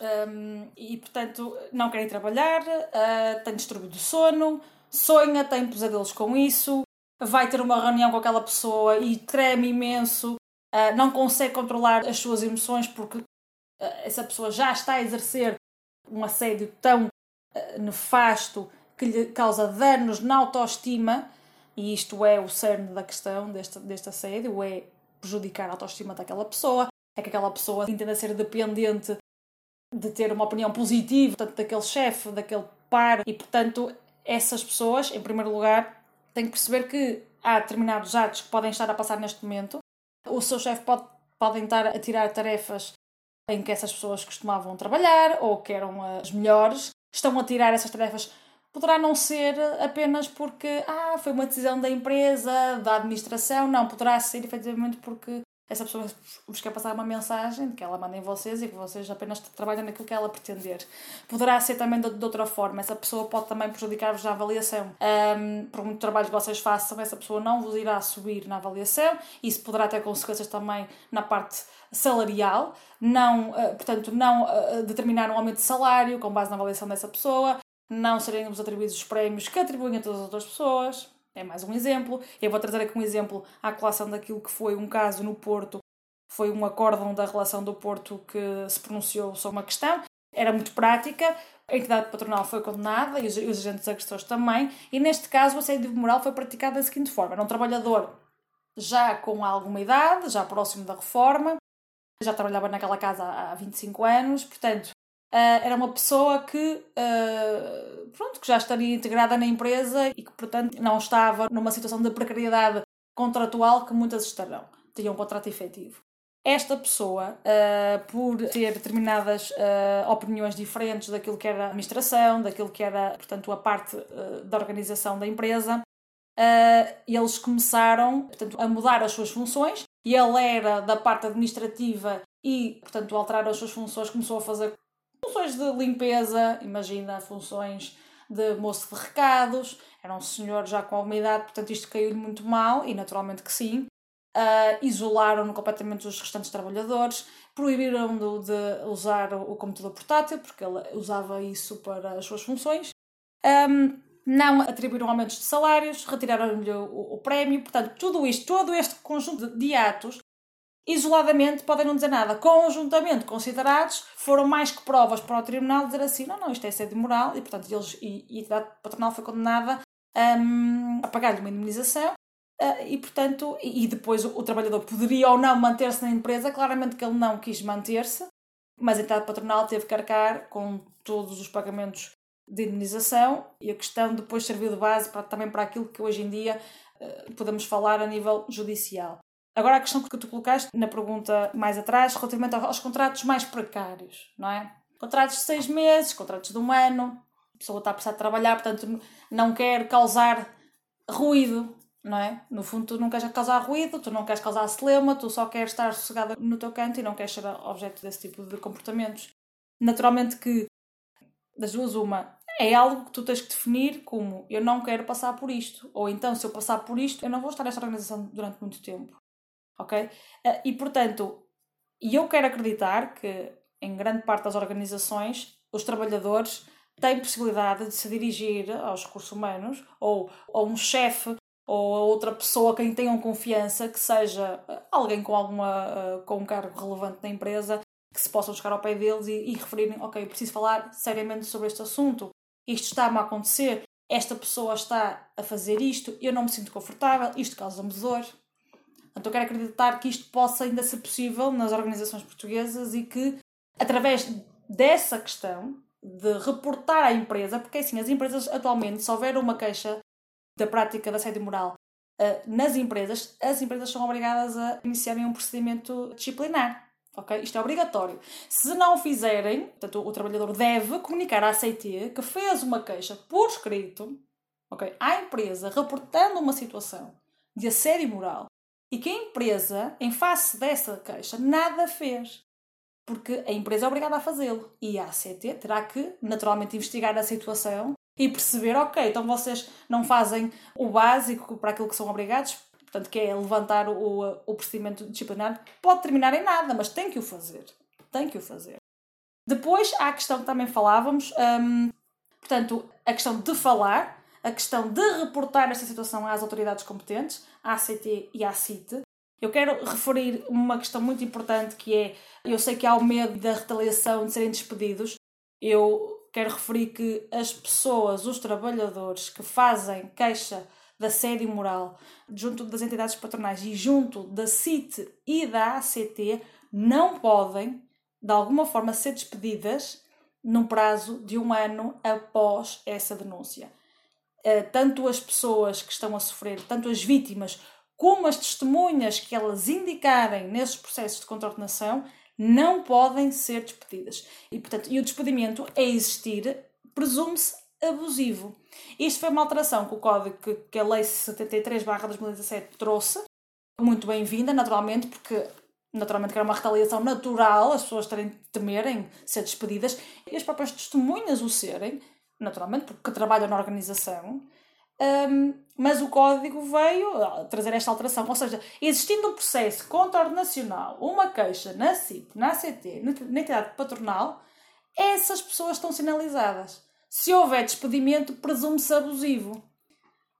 Um, e portanto, não quero ir trabalhar, uh, tem distúrbio do sono, sonha, tem pesadelos com isso, vai ter uma reunião com aquela pessoa e treme imenso, uh, não consegue controlar as suas emoções porque uh, essa pessoa já está a exercer um assédio tão nefasto que lhe causa danos na autoestima e isto é o cerne da questão deste, deste assédio, é prejudicar a autoestima daquela pessoa, é que aquela pessoa entenda ser dependente de ter uma opinião positiva, portanto, daquele chefe, daquele par, e portanto, essas pessoas, em primeiro lugar, têm que perceber que há determinados atos que podem estar a passar neste momento. O seu chefe pode podem estar a tirar tarefas em que essas pessoas costumavam trabalhar ou que eram as melhores, estão a tirar essas tarefas. Poderá não ser apenas porque ah, foi uma decisão da empresa, da administração, não, poderá ser efetivamente porque essa pessoa vos quer passar uma mensagem que ela manda em vocês e que vocês apenas trabalham naquilo que ela pretender. Poderá ser também de, de outra forma, essa pessoa pode também prejudicar-vos na avaliação. Um, por muito trabalho que vocês façam, essa pessoa não vos irá subir na avaliação, isso poderá ter consequências também na parte salarial, não, uh, portanto, não uh, determinar um aumento de salário com base na avaliação dessa pessoa, não serem os atribuídos os prémios que atribuem a todas as outras pessoas. É mais um exemplo. Eu vou trazer aqui um exemplo à colação daquilo que foi um caso no Porto. Foi um acórdão da relação do Porto que se pronunciou sobre uma questão. Era muito prática. A entidade patronal foi condenada e os, agentes agressores também. E neste caso, o assédio moral foi praticado da seguinte forma: era um trabalhador já com alguma idade, já próximo da reforma, já trabalhava naquela casa há 25 anos, portanto, Uh, era uma pessoa que, uh, pronto, que já estaria integrada na empresa e que, portanto, não estava numa situação de precariedade contratual que muitas estarão. Tinha um contrato efetivo. Esta pessoa, uh, por ter determinadas opiniões diferentes daquilo que era a administração, daquilo que era, portanto, a parte da organização da empresa, eles começaram, portanto, a mudar as suas funções e ele era da parte administrativa e, portanto, alterar as suas funções, começou a fazer funções de limpeza, imagina funções de moço de recados, era um senhor já com alguma idade, portanto isto caiu-lhe muito mal, e naturalmente que sim. Uh, isolaram completamente os restantes trabalhadores, proibiram-no de usar o computador portátil, porque ele usava isso para as suas funções. Um, não atribuíram aumentos de salários, retiraram-lhe o, o, prémio, portanto, tudo isto, todo este conjunto de atos isoladamente podem não dizer nada. Conjuntamente considerados, foram mais que provas para o tribunal dizer assim: não, não, isto é sede moral, e portanto eles, e, e a entidade patronal foi condenada um, a pagar-lhe uma indemnização. Uh, e portanto, e, e depois o, o, trabalhador poderia ou não manter-se na empresa, claramente que ele não quis manter-se, mas a entidade patronal teve que arcar com todos os pagamentos de indemnização e a questão depois serviu de base para, também para aquilo que hoje em dia uh, podemos falar a nível judicial. Agora a questão que tu colocaste na pergunta mais atrás, relativamente aos contratos mais precários, não é? Contratos de seis meses, contratos de um ano, a pessoa está a precisar de trabalhar, portanto não quer causar ruído, não é? No fundo, tu não queres causar ruído, tu não queres causar celema, tu só queres estar sossegada no teu canto e não queres ser objeto desse tipo de comportamentos. Naturalmente que, das duas, uma, é algo que tu tens que definir como eu não quero passar por isto, ou então se eu passar por isto, eu não vou estar nesta organização durante muito tempo ok? Eh, e portanto, eu quero acreditar que em grande parte das organizações os trabalhadores têm possibilidade de se dirigir aos recursos humanos ou a um chefe ou a outra pessoa a quem tenham confiança que seja eh, alguém com alguma eh, com um cargo relevante na empresa que se possam chegar ao pé deles e, e referirem ok, preciso falar seriamente sobre este assunto isto está-me a acontecer esta pessoa está a fazer isto eu não me sinto confortável isto causa-me dor Então quero acreditar que isto possa ainda ser possível nas organizações portuguesas e que, através dessa questão de reportar à empresa, porque assim, as empresas atualmente, se houver uma queixa da prática da assédio moral uh, nas empresas, as empresas são obrigadas a iniciarem um procedimento disciplinar. Okay? Isto é obrigatório. Se não o fizerem, portanto, o trabalhador deve comunicar à ACT que fez uma queixa por escrito okay, à empresa reportando uma situação de assédio moral e que a empresa, em face dessa queixa, nada fez. Porque a empresa é obrigada a fazê-lo. E a ACT terá que, naturalmente, investigar a situação e perceber, ok, então vocês não fazem o básico para aquilo que são obrigados, portanto, que é levantar o, o procedimento disciplinar, pode terminar em nada, mas tem que o fazer. Tem que o fazer. Depois há a questão que também falávamos, hum, portanto, a questão de falar, a questão de reportar esta situação às autoridades competentes, à ACT e à CIT. Eu quero referir uma questão muito importante que é, eu sei que há o medo da retaliação de serem despedidos. Eu quero referir que as pessoas, os trabalhadores que fazem queixa da assédio moral junto das entidades patronais e junto da CIT e da ACT não podem, de alguma forma, ser despedidas num prazo de um ano após essa denúncia. Eh, tanto as pessoas que estão a sofrer, tanto as vítimas, como as testemunhas que elas indicarem nesses processos de contornação, não podem ser despedidas. E, portanto, e o despedimento é existir, presume-se abusivo. Isto foi uma alteração que o código que, que a Lei 73-2017 trouxe, muito bem-vinda, naturalmente, porque naturalmente que era uma retaliação natural, as pessoas terem temerem ser despedidas e as próprias testemunhas o serem, naturalmente, porque trabalham na organização. Um, mas o código veio trazer esta alteração, ou seja, existindo um processo contornacional, uma queixa na CIT, na ACT, na entidade patronal, essas pessoas estão sinalizadas. Se houver despedimento, presume-se abusivo.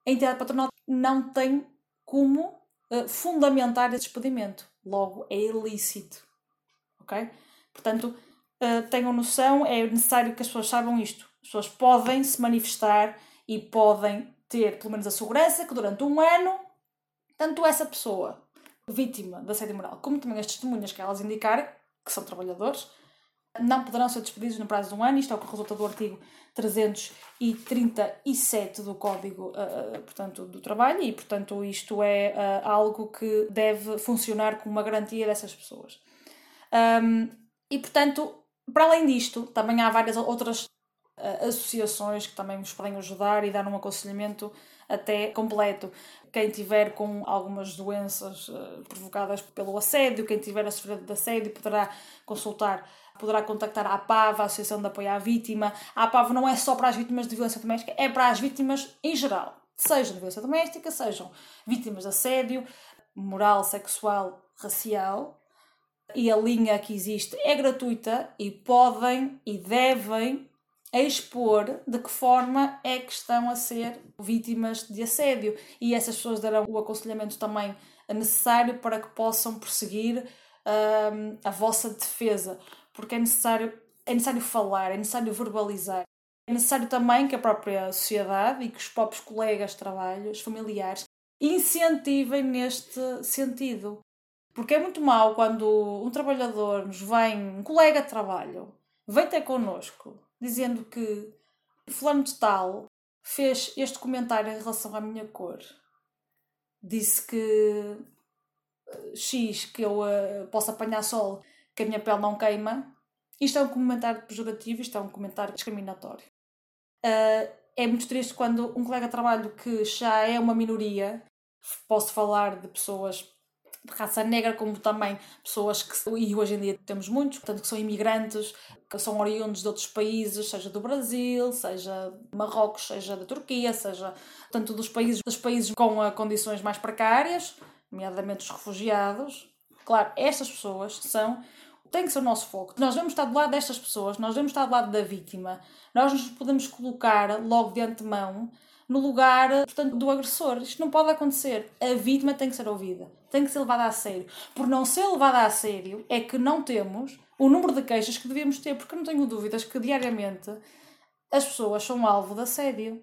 A entidade patronal não tem como uh, fundamentar esse despedimento. Logo, é ilícito. Ok? Portanto, uh, tenham noção, é necessário que as pessoas saibam isto. As pessoas podem se manifestar e podem ter, pelo menos, a segurança que durante um ano, tanto essa pessoa, vítima da assédio moral, como também as testemunhas que elas indicarem, que são trabalhadores, não poderão ser despedidos no prazo de um ano. Isto é o que resulta do artigo 337 do Código uh, portanto, do Trabalho e, portanto, isto é uh, algo que deve funcionar como uma garantia dessas pessoas. Um, e, portanto, para além disto, também há várias outras associações que também nos podem ajudar e dar um aconselhamento até completo. Quem tiver com algumas doenças provocadas pelo assédio, quem tiver a sofrer de assédio, poderá consultar poderá contactar a APAV, a Associação de Apoio à Vítima. A APAV não é só para as vítimas de violência doméstica, é para as vítimas em geral. Sejam de violência doméstica, sejam vítimas de assédio, moral, sexual, racial. E a linha que existe é gratuita e podem e devem expor de que forma é que estão a ser vítimas de assédio. E essas pessoas darão o aconselhamento também necessário para que possam prosseguir a vossa defesa porque é necessário, é necessário falar, é necessário verbalizar. É necessário também que a própria sociedade e que os próprios colegas de trabalho, os familiares, incentivem neste sentido. Porque é muito mau quando um trabalhador nos vem, um colega de trabalho, vem ter connosco dizendo que fulano de tal fez este comentário em relação à minha cor. Disse que eh, X, que eu uh, posso apanhar sol que a minha pele não queima. Isto é um comentário pejorativo, isto é um comentário discriminatório. Uh, é muito triste quando um colega de trabalho que já é uma minoria, posso falar de pessoas de raça negra, como também pessoas que, e hoje em dia temos muitos, portanto, que são imigrantes, que são oriundos de outros países, seja do Brasil, seja Marrocos, seja da Turquia, seja tanto dos países, dos países com uh, condições mais precárias, nomeadamente os refugiados. Claro, estas pessoas são tem que ser o nosso foco. Nós devemos estar do lado destas pessoas, nós devemos estar do lado da vítima. Nós nos podemos colocar logo de antemão no lugar, portanto, do agressor. Isto não pode acontecer. A vítima tem que ser ouvida, tem que ser levada a sério. Por não ser levada a sério, é que não temos o número de queixas que devíamos ter, porque não tenho dúvidas que diariamente as pessoas são alvo de assédio.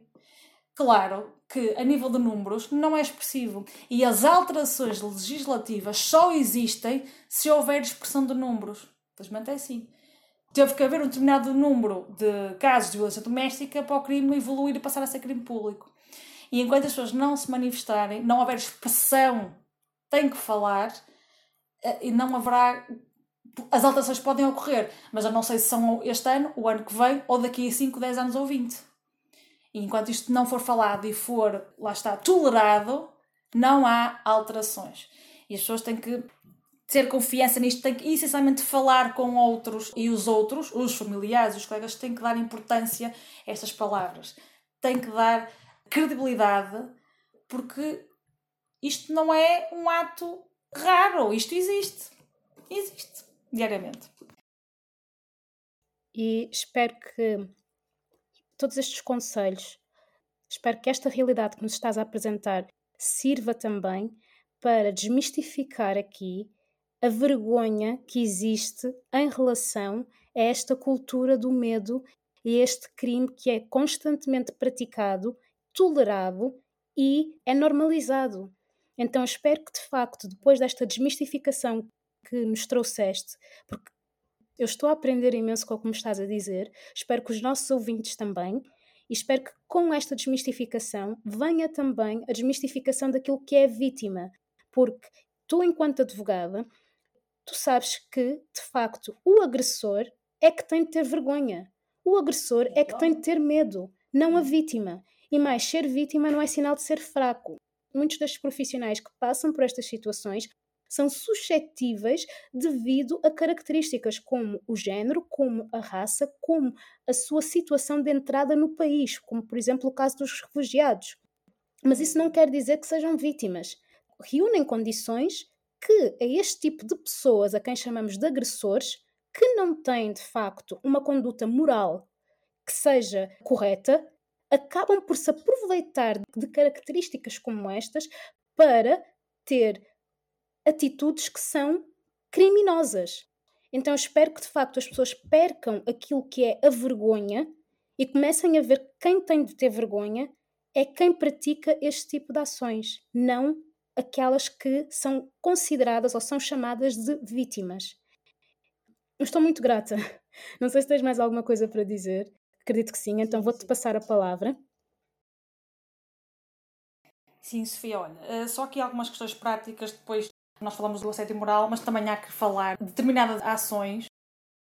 Claro que, a nível de números, não é expressivo. E as alterações legislativas só existem se houver expressão de números. Felizmente é assim. Teve que haver um determinado número de casos de violência doméstica para o crime evoluir e passar a ser crime público. E enquanto as pessoas não se manifestarem, não houver expressão, tem que falar, eh, e não haverá. As alterações podem ocorrer, mas eu não sei se são este ano, o ano que vem, ou daqui a 5, 10 anos ou 20. E enquanto isto não for falado e for, lá está, tolerado, não há alterações. E as pessoas têm que ter confiança nisto, têm que essencialmente falar com outros e os outros, os familiares, os colegas, têm que dar importância a estas palavras. Têm que dar credibilidade, porque isto não é um ato raro, isto existe. Existe diariamente. E espero que todos estes conselhos, espero que esta realidade que nos estás a apresentar sirva também para desmistificar aqui a vergonha que existe em relação a esta cultura do medo e este crime que é constantemente praticado tolerado e é normalizado. Então espero que de facto, depois desta desmistificação que nos trouxeste, porque eu estou a aprender imenso com o que me estás a dizer, espero que os nossos ouvintes também, e espero que com esta desmistificação venha também a desmistificação daquilo que é vítima, porque tu, enquanto advogada, tu sabes que, de facto, o agressor é que tem de ter vergonha. O agressor é que tem de ter medo, não a vítima. E mais, ser vítima não é sinal de ser fraco. Muitos destes profissionais que passam por estas situações são suscetíveis devido a características como o género, como a raça, como a sua situação de entrada no país, como por exemplo o caso dos refugiados. Mas isso não quer dizer que sejam vítimas. Reúnem condições que a este tipo de pessoas, a quem chamamos de agressores, que não têm de facto uma conduta moral que seja correta, acabam por se aproveitar de características como estas para ter atitudes que são criminosas. Então espero que de facto as pessoas percam aquilo que é a vergonha e comecem a ver quem tem de ter vergonha é quem pratica este tipo de ações, não aquelas que são consideradas ou são chamadas de vítimas. Eu estou muito grata. Não sei se tens mais alguma coisa para dizer. Acredito que sim, então vou-te passar a palavra. Sim, Sofia, olha, eh, só aqui algumas questões práticas, depois nós falamos do assédio moral, mas também há que falar de determinadas ações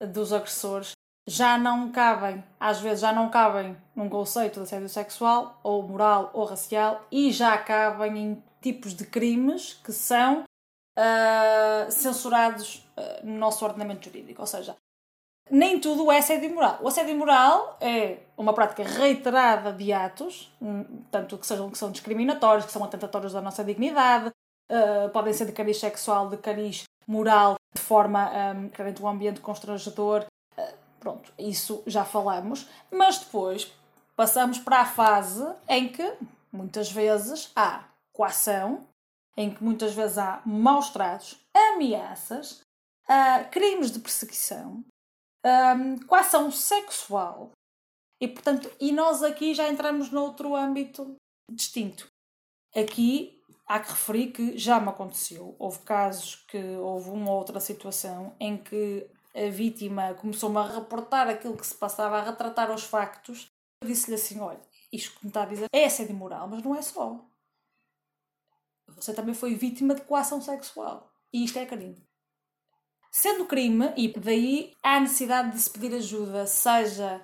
dos agressores já não cabem, às vezes já não cabem num conceito de assédio sexual, ou moral, ou racial, e já cabem em tipos de crimes que são uh, censurados uh, no nosso ordenamento jurídico. Ou seja, nem tudo é assédio moral. O assédio moral é uma prática reiterada de atos, hum, tanto que, sejam, que são discriminatórios, que são atentatórios da nossa dignidade, uh, podem ser de cariz sexual, de cariz moral, de forma um, um ambiente constrangedor. Uh, pronto, isso já falamos. Mas depois passamos para a fase em que muitas vezes há coação, em que muitas vezes há maus tratos, ameaças, uh, crimes de perseguição, um, coação sexual. E, portanto, e nós aqui já entramos noutro âmbito distinto. Aqui há que referir que já me aconteceu. Houve casos que houve uma outra situação em que a vítima começou-me a reportar aquilo que se passava, a retratar os factos. Eu disse-lhe assim: olha, isto que me está a dizer é assédio moral, mas não é só. Você também foi vítima de coação sexual. E isto é crime. Sendo crime, e daí há necessidade de se pedir ajuda, seja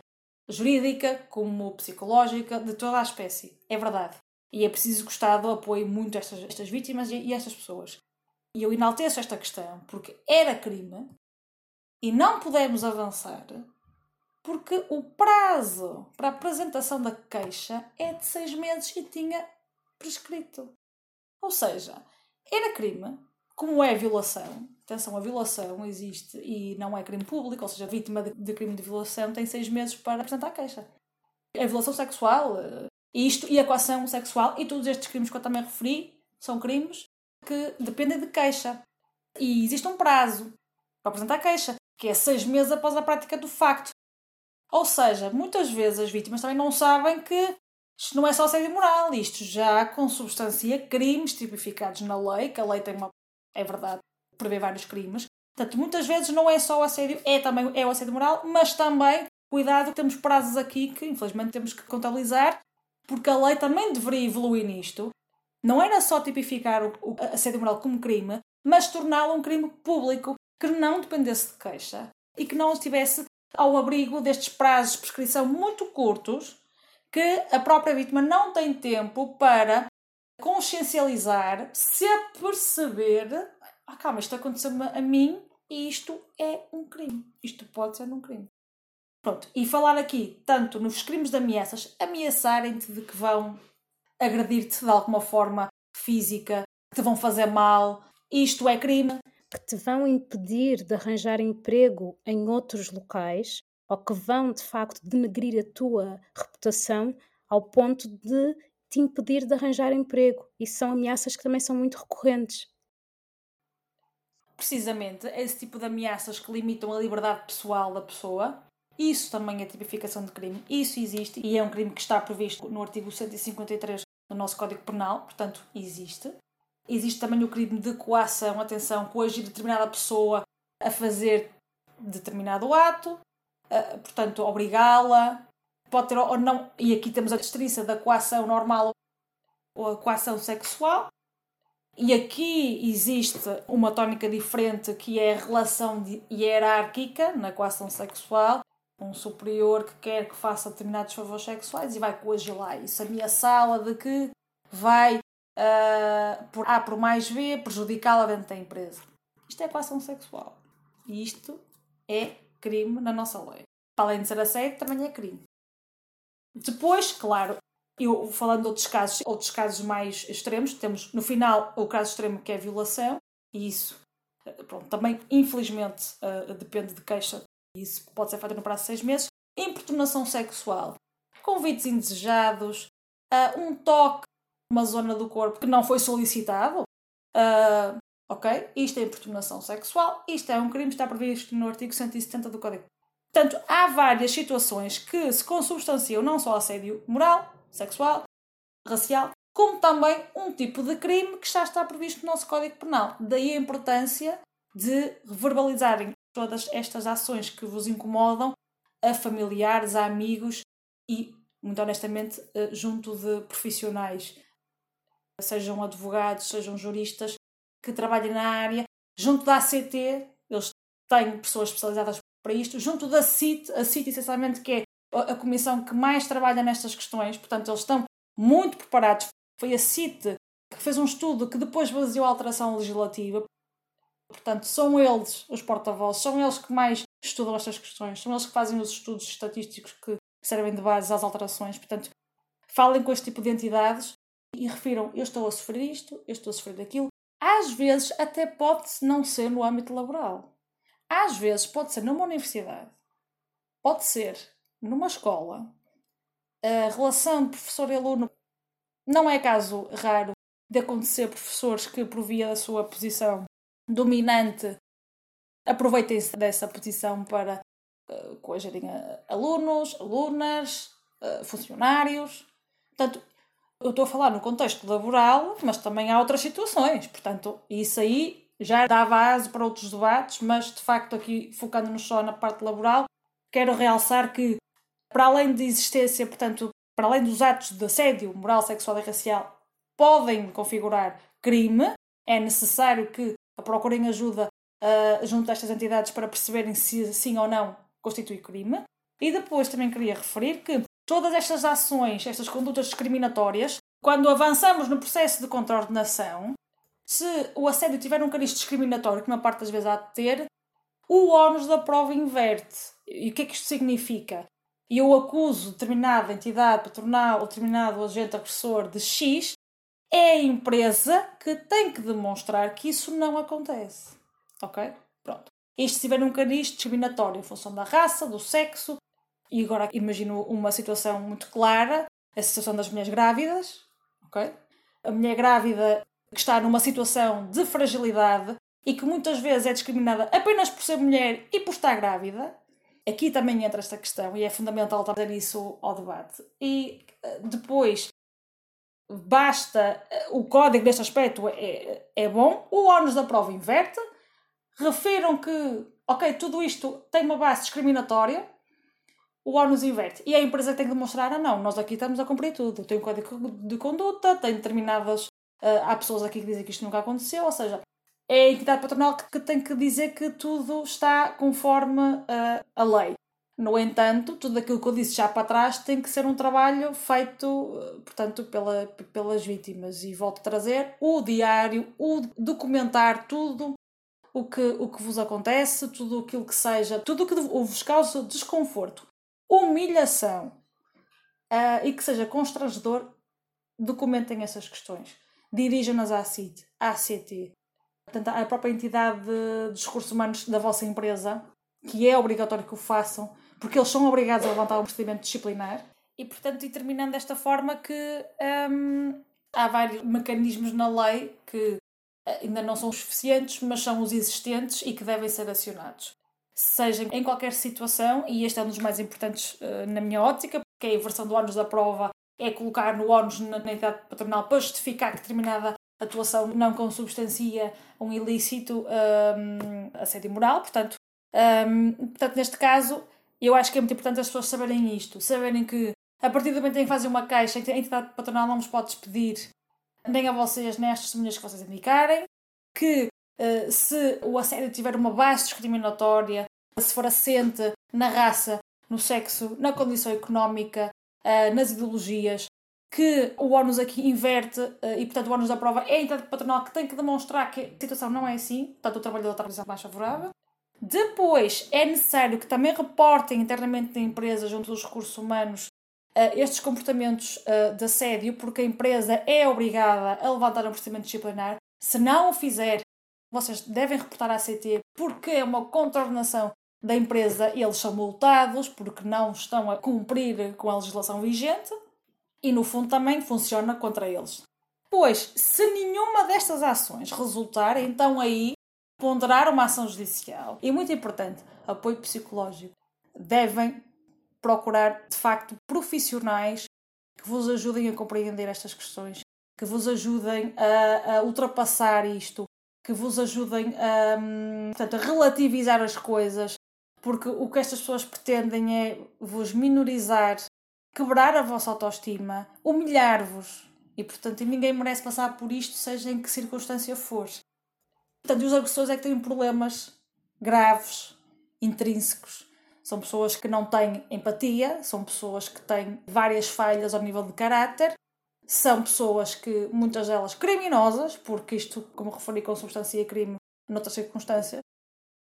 jurídica como psicológica, de toda a espécie. É verdade. E é preciso gostar do apoio muito a estas, estas vítimas e, e a estas pessoas. E eu enalteço esta questão porque era crime e não pudemos avançar porque o prazo para a apresentação da queixa é de seis meses e tinha prescrito. Ou seja, era crime, como é violação, atenção, a violação existe e não é crime público, ou seja, a vítima de, de crime de violação tem seis meses para apresentar a queixa. A violação sexual, eh, isto e a coação sexual e todos estes crimes que eu também referi são crimes que dependem de queixa. E existe um prazo para apresentar a queixa, que é seis meses após a prática do facto. Ou seja, muitas vezes as vítimas também não sabem que Isto não é só assédio moral, isto já consubstancia crimes tipificados na lei, que a lei tem uma. É verdade, prevê vários crimes. Portanto, muitas vezes não é só o assédio, é também é o assédio moral, mas também, cuidado, temos prazos aqui que infelizmente temos que contabilizar, porque a lei também deveria evoluir nisto. Não era só tipificar o, o assédio moral como crime, mas torná-lo um crime público que não dependesse de queixa e que não estivesse ao abrigo destes prazos de prescrição muito curtos que a própria vítima não tem tempo para consciencializar, se aperceber ah, calma, isto aconteceu-me a mim e isto é um crime. Isto pode ser um crime. Pronto, e falar aqui tanto nos crimes de ameaças, ameaçarem-te de que vão agredir-te de alguma forma física, que te vão fazer mal, isto é crime. Que te vão impedir de arranjar emprego em outros locais ou que vão de facto denegrir a tua reputação ao ponto de te impedir de arranjar emprego. E são ameaças que também são muito recorrentes precisamente esse tipo de ameaças que limitam a liberdade pessoal da pessoa. Isso também é tipificação de crime. Isso existe e é um crime que está previsto no artigo 153 do nosso Código Penal, portanto, existe. Existe também o crime de coação, atenção, coagir determinada pessoa a fazer determinado ato, portanto, obrigá-la. Pode ter ou não, e aqui temos a distinção da coação normal ou a coação sexual. E aqui existe uma tónica diferente que é a relação hierárquica na equação sexual. Um superior que quer que faça determinados favores sexuais e vai coagilar isso, ameaçá-la de que vai, uh, por A por mais B, prejudicá-la dentro da empresa. Isto é equação sexual. E isto é crime na nossa lei. Além de ser assédio, também é crime. Depois, claro, eu, falando de outros casos, outros casos mais extremos, temos no final o caso extremo que é a violação, e isso eh, pronto, também infelizmente uh, depende de queixa, isso pode ser feito no prazo de seis meses. Importunação sexual, convites indesejados, uh, um toque numa zona do corpo que não foi solicitado, uh, ok? Isto é importunação sexual, isto é um crime, está previsto no artigo 170 do Código. Portanto, há várias situações que se consubstanciam não só assédio moral, sexual, racial, como também um tipo de crime que já está previsto no nosso Código Penal. Daí a importância de verbalizarem todas estas ações que vos incomodam a familiares, a amigos e, muito honestamente, eh, junto de profissionais, sejam advogados, sejam juristas, que trabalhem na área, junto da ACT, eles têm pessoas especializadas para isto, junto da CIT, a CIT essencialmente que é a comissão que mais trabalha nestas questões, portanto, eles estão muito preparados. Foi a CIT que fez um estudo que depois baseou a alteração legislativa. Portanto, são eles os porta-vozes, são eles que mais estudam estas questões, são eles que fazem os estudos estatísticos que servem de base às alterações. Portanto, falem com este tipo de entidades e refiram: eu estou a sofrer isto, eu estou a sofrer aquilo. Às vezes, até pode não ser no âmbito laboral. Às vezes, pode ser numa universidade. Pode ser numa escola, a relação de professor e aluno não é caso raro de acontecer professores que, por via da sua posição dominante, aproveitem-se dessa posição para uh, alunos, alunas, uh, funcionários. Portanto, eu estou a falar no contexto laboral, mas também há outras situações. Portanto, isso aí já dá base para outros debates, mas de facto, aqui focando-nos só na parte laboral, quero realçar que para além de existência, portanto, para além dos atos de assédio moral, sexual e racial, podem configurar crime, é necessário que procurem ajuda uh, junto a estas entidades para perceberem se sim ou não constitui crime. E depois também queria referir que todas estas ações, estas condutas discriminatórias, quando avançamos no processo de contraordenação, se o assédio tiver um cariz discriminatório, que uma parte das vezes há de ter, o ónus da prova inverte. E o que é que isto significa? e eu acuso determinada entidade patronal ou determinado agente agressor de X, é a empresa que tem que demonstrar que isso não acontece. Ok? Pronto. Isto se tiver um cariz discriminatório em função da raça, do sexo, e agora imagino uma situação muito clara, a situação das mulheres grávidas, ok? A mulher grávida que está numa situação de fragilidade e que muitas vezes é discriminada apenas por ser mulher e por estar grávida, aqui também entra esta questão e é fundamental trazer isso ao debate. E eh, depois, basta, eh, o código neste aspecto é, é bom, o ónus da prova inverte, refiram que, ok, tudo isto tem uma base discriminatória, o ónus inverte. E a empresa tem que demonstrar, ah não, nós aqui estamos a cumprir tudo. Tem um código de conduta, tem determinadas... Uh, há pessoas aqui que dizem que isto nunca aconteceu, ou seja, é a entidade patronal que, que tem que dizer que tudo está conforme uh, a lei. No entanto, tudo aquilo que eu disse já para trás tem que ser um trabalho feito, portanto, pela, pelas vítimas. E volto a trazer o diário, o documentar tudo o que, o que vos acontece, tudo aquilo que seja, tudo o que vos causa desconforto, humilhação uh, e que seja constrangedor, documentem essas questões. Dirijam-nas à CIT, à CT, portanto, à própria entidade de discursos humanos da vossa empresa, que é obrigatório que o façam, porque eles são obrigados a levantar um procedimento disciplinar. E, portanto, determinando desta forma que hum, há vários mecanismos na lei que ainda não são suficientes, mas são os existentes e que devem ser acionados. Seja em qualquer situação, e este é um dos mais importantes uh, na minha ótica, porque a inversão do ónus da prova é colocar no ónus na, na entidade patronal para justificar que determinada atuação não consubstancia um ilícito um, assédio moral. Portanto, um, portanto, neste caso, eu acho que é muito importante as pessoas saberem isto, saberem que a partir do momento em que fazem uma queixa, a entidade patronal não vos pode despedir nem a vocês, nem às testemunhas que vocês indicarem, que uh, se o assédio tiver uma base discriminatória, se for assente na raça, no sexo, na condição económica, uh, nas ideologias, que o ONU aqui inverte uh, e, portanto, o ONU da prova é a entidade patronal que tem que demonstrar que a situação não é assim, portanto, o trabalhador está mais favorável. Depois, é necessário que também reportem internamente na empresa, junto dos recursos humanos, uh, estes comportamentos uh, de assédio, porque a empresa é obrigada a levantar um procedimento disciplinar. Se não o fizer, vocês devem reportar à CT, porque é uma contornação da empresa, eles são multados porque não estão a cumprir com a legislação vigente e, no fundo, também funciona contra eles. Pois, se nenhuma destas ações resultar, então aí ponderar uma ação judicial. E muito importante, apoio psicológico. Devem procurar, de facto, profissionais que vos ajudem a compreender estas questões, que vos ajudem a, a ultrapassar isto, que vos ajudem a, hum, portanto, a relativizar as coisas, porque o que estas pessoas pretendem é vos minorizar, quebrar a vossa autoestima, humilhar-vos. E, portanto, ninguém merece passar por isto, seja em que circunstância for. Portanto, os agressores é que têm problemas graves, intrínsecos, são pessoas que não têm empatia, são pessoas que têm várias falhas ao nível de caráter, são pessoas que, muitas delas, criminosas, porque isto, como referi, com substância e crime noutras circunstâncias.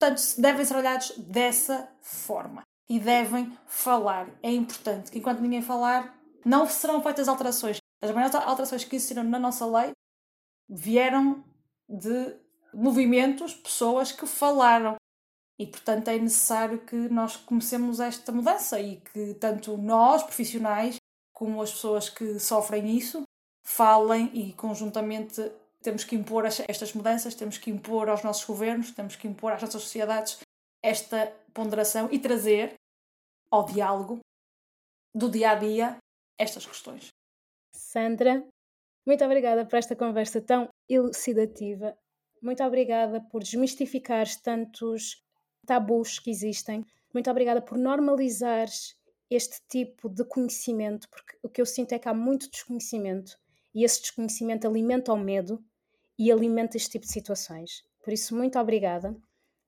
Portanto, devem ser olhados dessa forma e devem falar. É importante que, enquanto ninguém falar, não serão feitas alterações. As maiores alterações que existiram na nossa lei vieram de movimentos, pessoas que falaram. E, portanto, é necessário que nós comecemos esta mudança e que tanto nós, profissionais, como as pessoas que sofrem isso, falem e conjuntamente temos que impor estas mudanças, temos que impor aos nossos governos, temos que impor às nossas sociedades esta ponderação e trazer ao diálogo do dia a dia estas questões. Sandra, muito obrigada por esta conversa tão elucidativa. Muito obrigada por desmistificar tantos tabus que existem. Muito obrigada por normalizar este tipo de conhecimento, porque o que eu sinto é que há muito desconhecimento e esse desconhecimento alimenta o medo e alimenta este tipo de situações. Por isso, muito obrigada.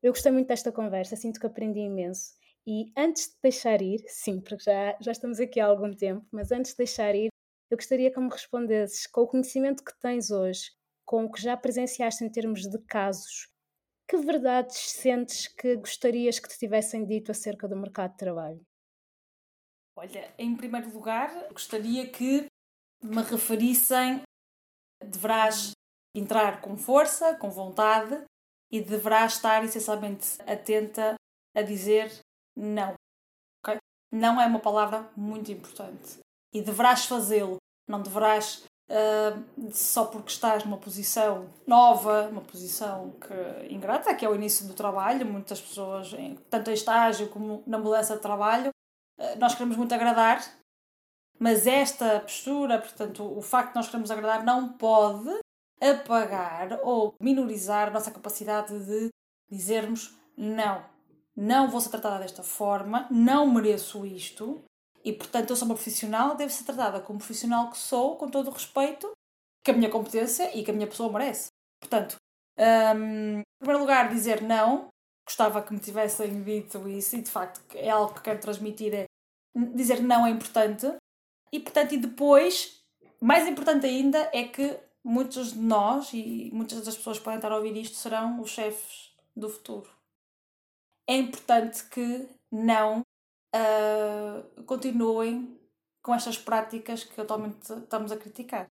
Eu gostei muito desta conversa, sinto que aprendi imenso. E antes de deixar ir, sim, porque já, já estamos aqui há algum tempo, mas antes de deixar ir, eu gostaria que me respondesses com o conhecimento que tens hoje, com o que já presenciaste em termos de casos, que verdades sentes que gostarias que te tivessem dito acerca do mercado de trabalho? Olha, em primeiro lugar, gostaria que me referissem. Deverás entrar com força, com vontade e deverás estar essencialmente atenta a dizer não. Okay? Não é uma palavra muito importante. E deverás fazê-lo. Não deverás uh, só porque estás numa posição nova, uma posição que ingrata, que é o início do trabalho, muitas pessoas, tanto em estágio como na mudança de trabalho, uh, nós queremos muito agradar, mas esta postura, portanto, o facto de nós queremos agradar não pode apagar ou minorizar a nossa capacidade de dizermos não, não vou ser tratada desta forma, não mereço isto, e, portanto, eu sou uma profissional, devo ser tratada como profissional que sou, com todo o respeito que a minha competência e que a minha pessoa merece. Portanto, um, em primeiro lugar, dizer não. Gostava que me tivessem dito isso e, de facto, é algo que quero transmitir. É dizer não é importante. E, portanto, e depois, mais importante ainda, é que muitos de nós e muitas das pessoas que podem estar a ouvir isto serão os chefes do futuro. É importante que não uh, continuem com estas práticas que atualmente estamos a criticar.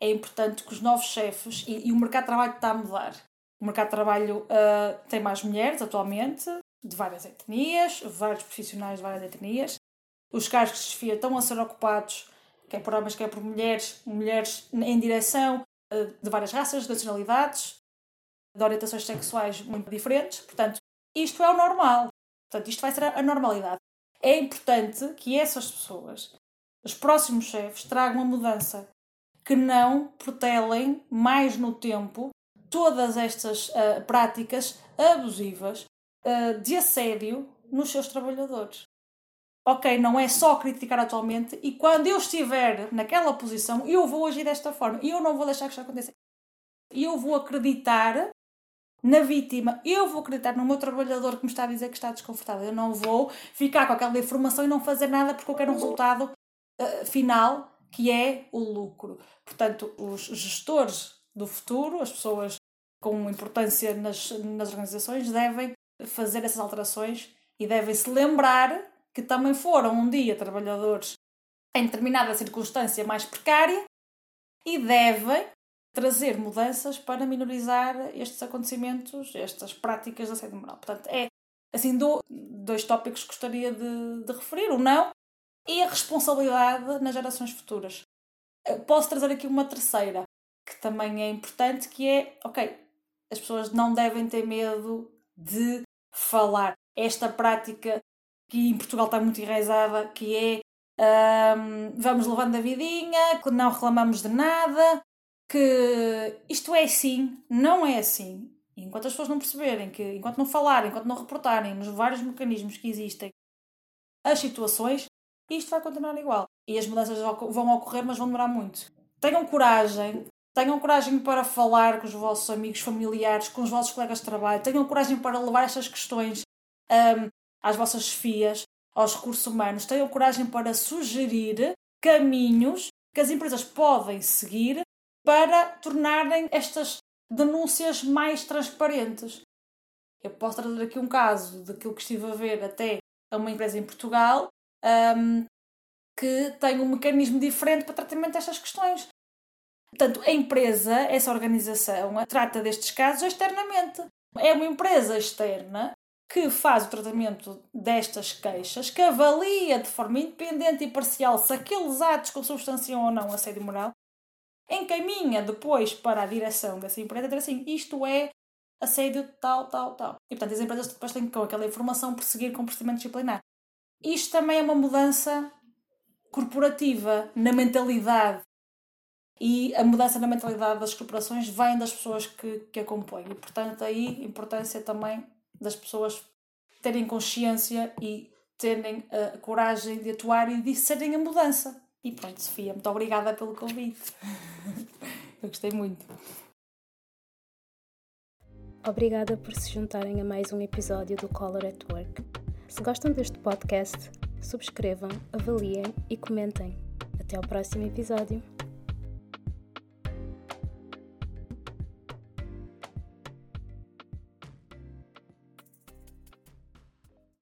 É importante que os novos chefes, e, e o mercado de trabalho está a mudar. O mercado de trabalho uh, tem mais mulheres atualmente, de várias etnias, vários profissionais de várias etnias. Os cargos de chefia estão a ser ocupados, quer por homens, quer por mulheres, mulheres em direção uh, de várias raças, nacionalidades, de orientações sexuais muito diferentes. Portanto, isto é o normal. Portanto, isto vai ser a normalidade é importante que essas pessoas, os próximos chefes, tragam uma mudança, que não protelem mais no tempo todas estas uh, práticas abusivas uh, de assédio nos seus trabalhadores. Ok, não é só criticar atualmente e quando eu estiver naquela posição, eu vou agir desta forma e eu não vou deixar que isto aconteça. Eu vou acreditar na vítima. Eu vou acreditar no meu trabalhador que me está a dizer que está desconfortável. Eu não vou ficar com aquela informação e não fazer nada porque eu quero um resultado uh, final que é o lucro. Portanto, os gestores do futuro, as pessoas com importância nas, nas organizações, devem fazer essas alterações e devem se lembrar que também foram um dia trabalhadores em determinada circunstância mais precária e devem trazer mudanças para minorizar estes acontecimentos, estas práticas de assédio moral. Portanto, é assim do, dois tópicos que gostaria de, de referir: o não e a responsabilidade nas gerações futuras. Posso trazer aqui uma terceira, que também é importante, que é, ok, as pessoas não devem ter medo de falar. Esta prática que em Portugal está muito enraizada, que é um, vamos levando a vidinha, que não reclamamos de nada, que isto é assim, não é assim. E enquanto as pessoas não perceberem, que enquanto não falarem, enquanto não reportarem nos vários mecanismos que existem as situações, isto vai continuar igual. E as mudanças vão ocorrer, mas vão demorar muito. Tenham coragem, tenham coragem para falar com os vossos amigos, familiares, com os vossos colegas de trabalho, tenham coragem para levar estas questões um, às vossas chefias, aos recursos humanos, tenham coragem para sugerir caminhos que as empresas podem seguir para tornarem estas denúncias mais transparentes. Eu posso trazer aqui um caso daquilo que estive a ver até a uma empresa em Portugal um, que tem um mecanismo diferente para tratamento destas questões. Portanto, a empresa, essa organização, trata destes casos externamente. É uma empresa externa que faz o tratamento destas queixas, que avalia de forma independente e parcial se aqueles atos consubstanciam ou não assédio moral encaminha depois para a direção dessa empresa dizer assim, isto é assédio tal, tal, tal. E portanto as empresas depois têm que com aquela informação prosseguir com o procedimento disciplinar. Isto também é uma mudança corporativa na mentalidade e a mudança na mentalidade das corporações vem das pessoas que, que a compõem. E, portanto, aí importância também das pessoas terem consciência e terem a coragem de atuar e de serem a mudança. E pronto, Sofia, muito obrigada pelo convite. Eu gostei muito. Obrigada por se juntarem a mais um episódio do Color at Work. Se gostam deste podcast, subscrevam, avaliem e comentem. Até ao próximo episódio.